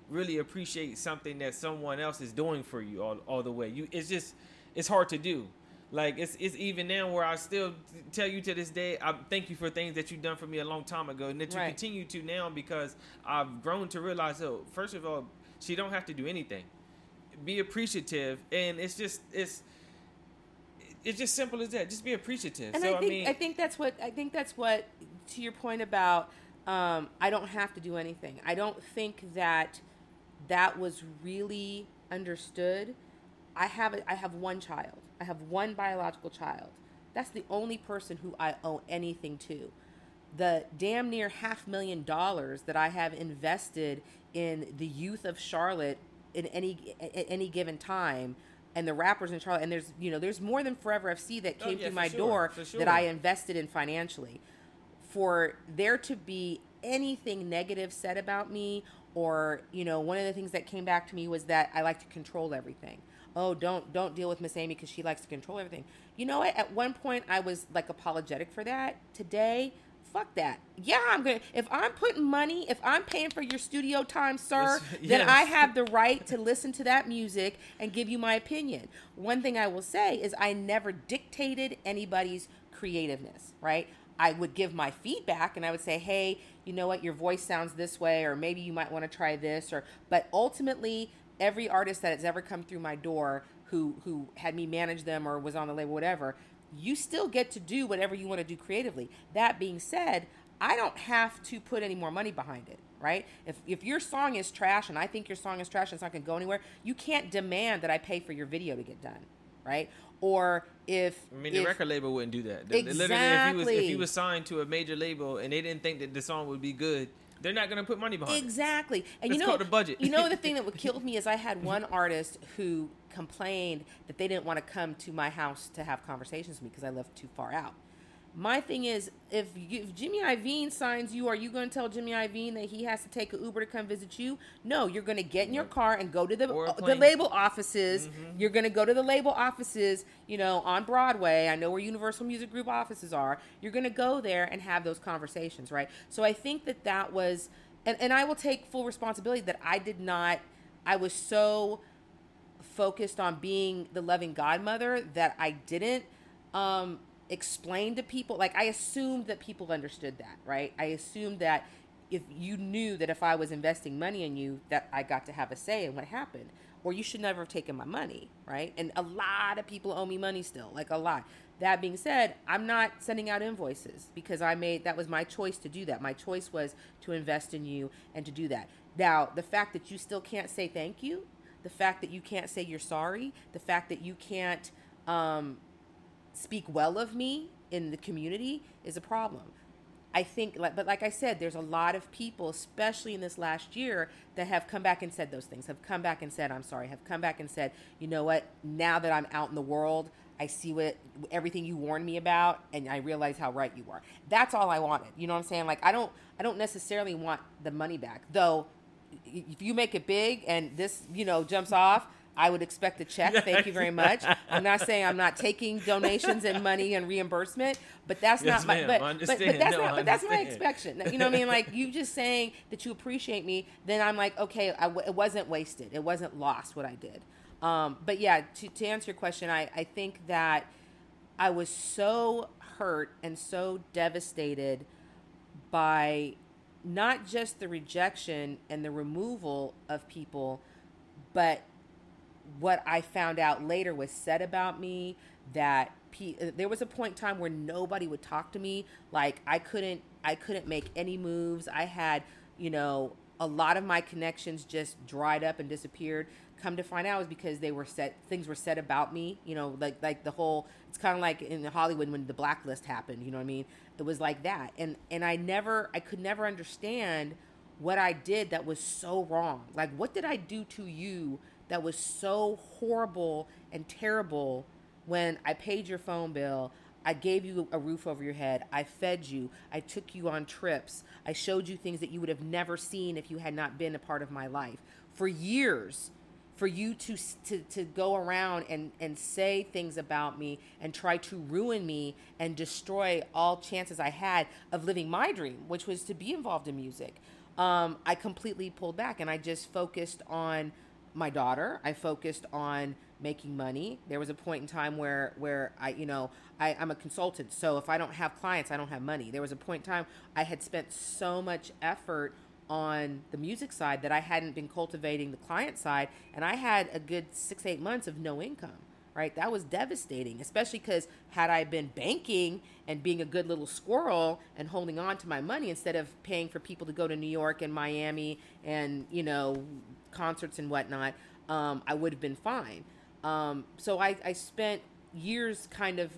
really appreciate something that someone else is doing for you all, all the way. You it's just it's hard to do. Like it's it's even now where I still tell you to this day, I thank you for things that you've done for me a long time ago, and that you Right. continue to now because I've grown to realize. Oh, first of all, she don't have to do anything. Be appreciative, and it's just it's it's just simple as that. Just be appreciative. and so I think mean, I think that's what I think that's what to your point about um, I don't have to do anything. I don't think that that was really understood. I have a, I have one child. I have one biological child. That's the only person who I owe anything to. The damn near half million dollars that I have invested in the youth of Charlotte in any at any given time and the rappers in Charlotte and there's you know there's more than Forever FC that Oh, came yeah, through my sure, door for that. I invested in financially for there to be anything negative said about me or you know one of the things that came back to me was that I like to control everything. Oh, don't don't deal with Miss Amy because she likes to control everything. You know what? At one point I was like apologetic for that. Today, fuck that. Yeah, I'm gonna. If I'm putting money, if I'm paying for your studio time, sir, Yes, [LAUGHS] then I have the right to listen to that music and give you my opinion. One thing I will say is I never dictated anybody's creativeness, right? I would give my feedback and I would say, "Hey, you know what? Your voice sounds this way or maybe you might want to try this or but ultimately every artist that has ever come through my door who who had me manage them or was on the label whatever, you still get to do whatever you want to do creatively. That being said, I don't have to put any more money behind it, right? If if your song is trash and I think your song is trash and it's not going to go anywhere, you can't demand that I pay for your video to get done, right? Or if I mean, the if- record label wouldn't do that. The- Literally, if he was if he was signed to a major label and they didn't think that the song would be good, they're not gonna put money behind it. Exactly. And you It's know a budget. you know the [LAUGHS] thing that would killed me is I had one artist who complained that they didn't want to come to my house to have conversations with me because I lived too far out. My thing is, if, you, if Jimmy Iovine signs you, are you going to tell Jimmy Iovine that he has to take an Uber to come visit you? No, you're going to get in your car and go to the a the. Mm-hmm. label offices. You're going to go to the label offices, you know, on Broadway. I know where Universal Music Group offices are. You're going to go there and have those conversations, right? So I think that that was, and, and I will take full responsibility that I did not, I was so focused on being the loving godmother that I didn't um, explain to people. Like I assumed that people understood that, right? I assumed that if you knew that if I was investing money in you, that I got to have a say in what happened, or you should never have taken my money, right? And a lot of people owe me money still, like a lot. That being said, I'm not sending out invoices because I made that was my choice to do that. My choice was to invest in you and to do that. Now, the fact that you still can't say thank you, the fact that you can't say you're sorry, the fact that you can't um, speak well of me in the community is a problem. I think, like, but like I said, there's a lot of people, especially in this last year, that have come back and said those things. Have come back and said, "I'm sorry." Have come back and said, "You know what? Now that I'm out in the world, I see what everything you warned me about, and I realize how right you were." That's all I wanted. You know what I'm saying? Like, I don't, I don't necessarily want the money back, though. If you make it big and this, you know, jumps off, I would expect a check. Thank you very much. I'm not saying I'm not taking donations and money and reimbursement, but that's Yes, not my. But, but, but that's No, not. But that's my expectation. You know what I mean? Like you just saying that you appreciate me, then I'm like, okay, w- it wasn't wasted. It wasn't lost what I did. Um, but yeah, to, to answer your question, I, I think that I was so hurt and so devastated by not just the rejection and the removal of people, but what I found out later was said about me that P- there was a point in time where nobody would talk to me. Like I couldn't I couldn't make any moves. I had you know a lot of my connections just dried up and disappeared. Come to find out was because they were said things were said about me. You know, like like the whole. It's kind of like in Hollywood when the blacklist happened. You know what I mean? It was like that, and and I never I could never understand what I did that was so wrong. Like what did I do to you that was so horrible and terrible when I paid your phone bill? I gave you a roof over your head. I fed you. I took you on trips. I showed you things that you would have never seen if you had not been a part of my life. For years, for you to, to, to go around and, and say things about me and try to ruin me and destroy all chances I had of living my dream, which was to be involved in music, um, I completely pulled back and I just focused on my daughter. I focused on making money. There was a point in time where where I, you know, I, I'm a consultant, so if I don't have clients, I don't have money. There was a point in time I had spent so much effort on the music side that I hadn't been cultivating the client side, and I had a good six eight months of no income. Right, that was devastating, especially because had I been banking and being a good little squirrel and holding on to my money instead of paying for people to go to New York and Miami and you know concerts and whatnot, um, I would have been fine. Um, so I, I spent years kind of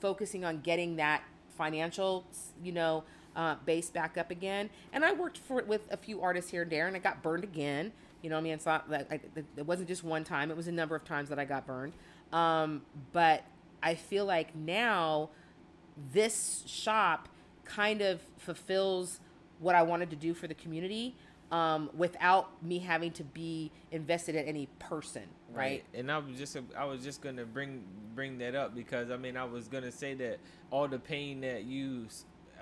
focusing on getting that financial, you know, uh, base back up again. And I worked for it with a few artists here and there, and I got burned again. You know, what I mean, it's not that I, it wasn't just one time; it was a number of times that I got burned. Um, but I feel like now this shop kind of fulfills what I wanted to do for the community um, without me having to be invested in any person, right? right? And I was just I was just gonna bring bring that up because I mean I was gonna say that all the pain that you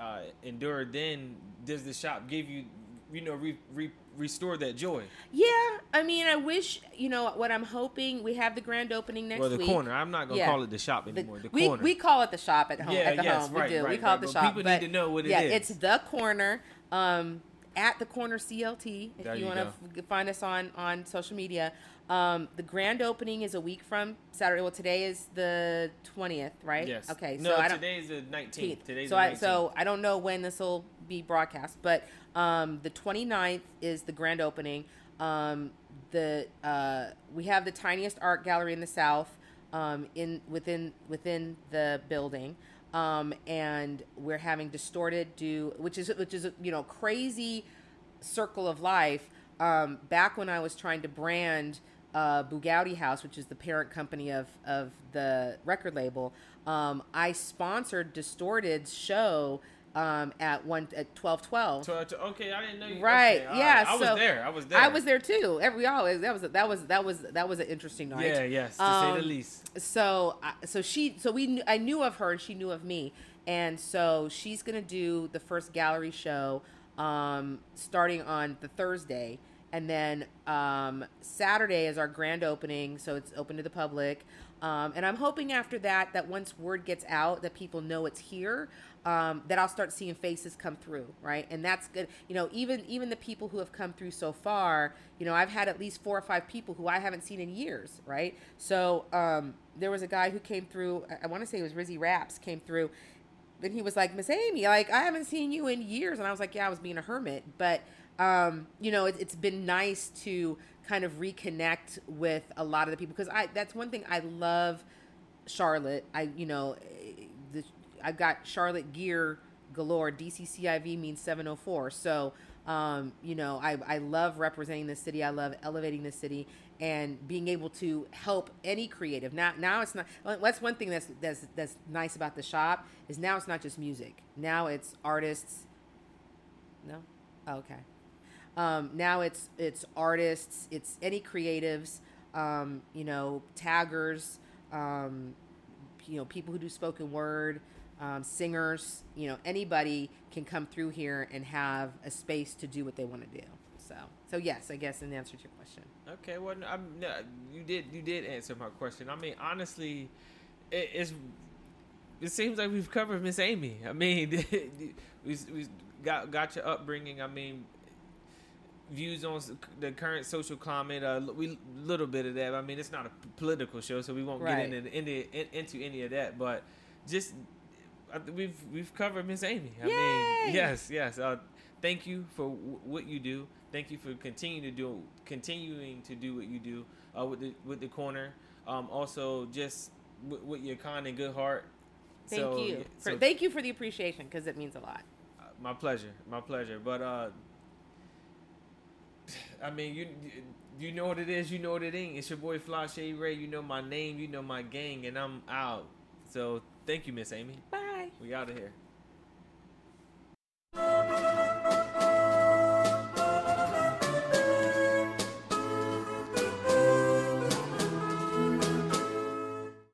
uh, endured then does the shop give you you know re, re, restore that joy yeah i mean i wish you know what i'm hoping we have the grand opening next well, the week. corner i'm not gonna yeah. call it the shop anymore the, we, corner we call it the shop at home yeah, at the yes, home right, we do right, we call right. it the but shop people but need to know what it yeah, is. it's the corner um at the corner CLT if There you, you want to f- find us on on social media. Um, the grand opening is a week from Saturday. Well, today is the twentieth, right? yes Okay. no so I don't, today is the 19th today's so the I so I don't know when this will be broadcast, but um, the 29th is the grand opening. Um, the uh, we have the tiniest art gallery in the South um, in within within the building. Um, and we're having distorted do which is which is you know crazy circle of life um, back when i was trying to brand uh, bugatti house which is the parent company of of the record label um, i sponsored distorted's show um, at one at twelve twelve. Okay, I didn't know. You, Right, okay, yeah, I was so there. I was there. I was there too. Every always that was that was that was that was an interesting night. Yeah, yes, to say the Um, least. So so she so we knew, I knew of her and she knew of me, and so she's gonna do the first gallery show um, starting on the Thursday, and then um, Saturday is our grand opening, so it's open to the public. Um, and I'm hoping after that, that once word gets out, that people know it's here, um, that I'll start seeing faces come through, right? And that's good. You know, even even the people who have come through so far, you know, I've had at least four or five people who I haven't seen in years, right? So um, there was a guy who came through. I, I want to say it was Rizzy Raps came through, and he was like, Miss Amy, like I haven't seen you in years, and I was like, Yeah, I was being a hermit, but um, you know, it, it's been nice to kind of reconnect with a lot of the people because I that's one thing I love Charlotte. I you know, I've got Charlotte gear galore. DCCIV means 704. So um, you know, I I love representing the city. I love elevating the city and being able to help any creative. Now now it's not. That's one thing that's that's that's nice about the shop is now it's not just music. Now it's artists. No, oh, okay. Um, now it's it's artists, it's any creatives, um, you know, taggers, um, you know, people who do spoken word, um, singers, you know, anybody can come through here and have a space to do what they want to do. So, so yes, I guess in answer to your question. Okay, well, I'm, no, you did you did answer my question. I mean, honestly, it, it's it seems like we've covered Miss Amy. I mean, [LAUGHS] we we got got your upbringing. I mean, views on the current social climate. Uh, we little bit of that. I mean, it's not a political show, so we won't Right. get into into into any of that. But just we've we've covered Miss Amy. I Yay! mean, yes, yes. Uh, thank you for w- what you do. Thank you for continuing to do continuing to do what you do uh, with the with the corner. Um, also, just with, with your kind and good heart. Thank So, you. yeah, For, so- thank you for the appreciation because it means a lot. uh, my pleasure, my pleasure. But uh, [SIGHS] I mean, you you know what it is, you know what it ain't. It's your boy Fly Shade Ray. You know my name, you know my gang, and I'm out. So thank you, Miss Amy. Bye. We out of here.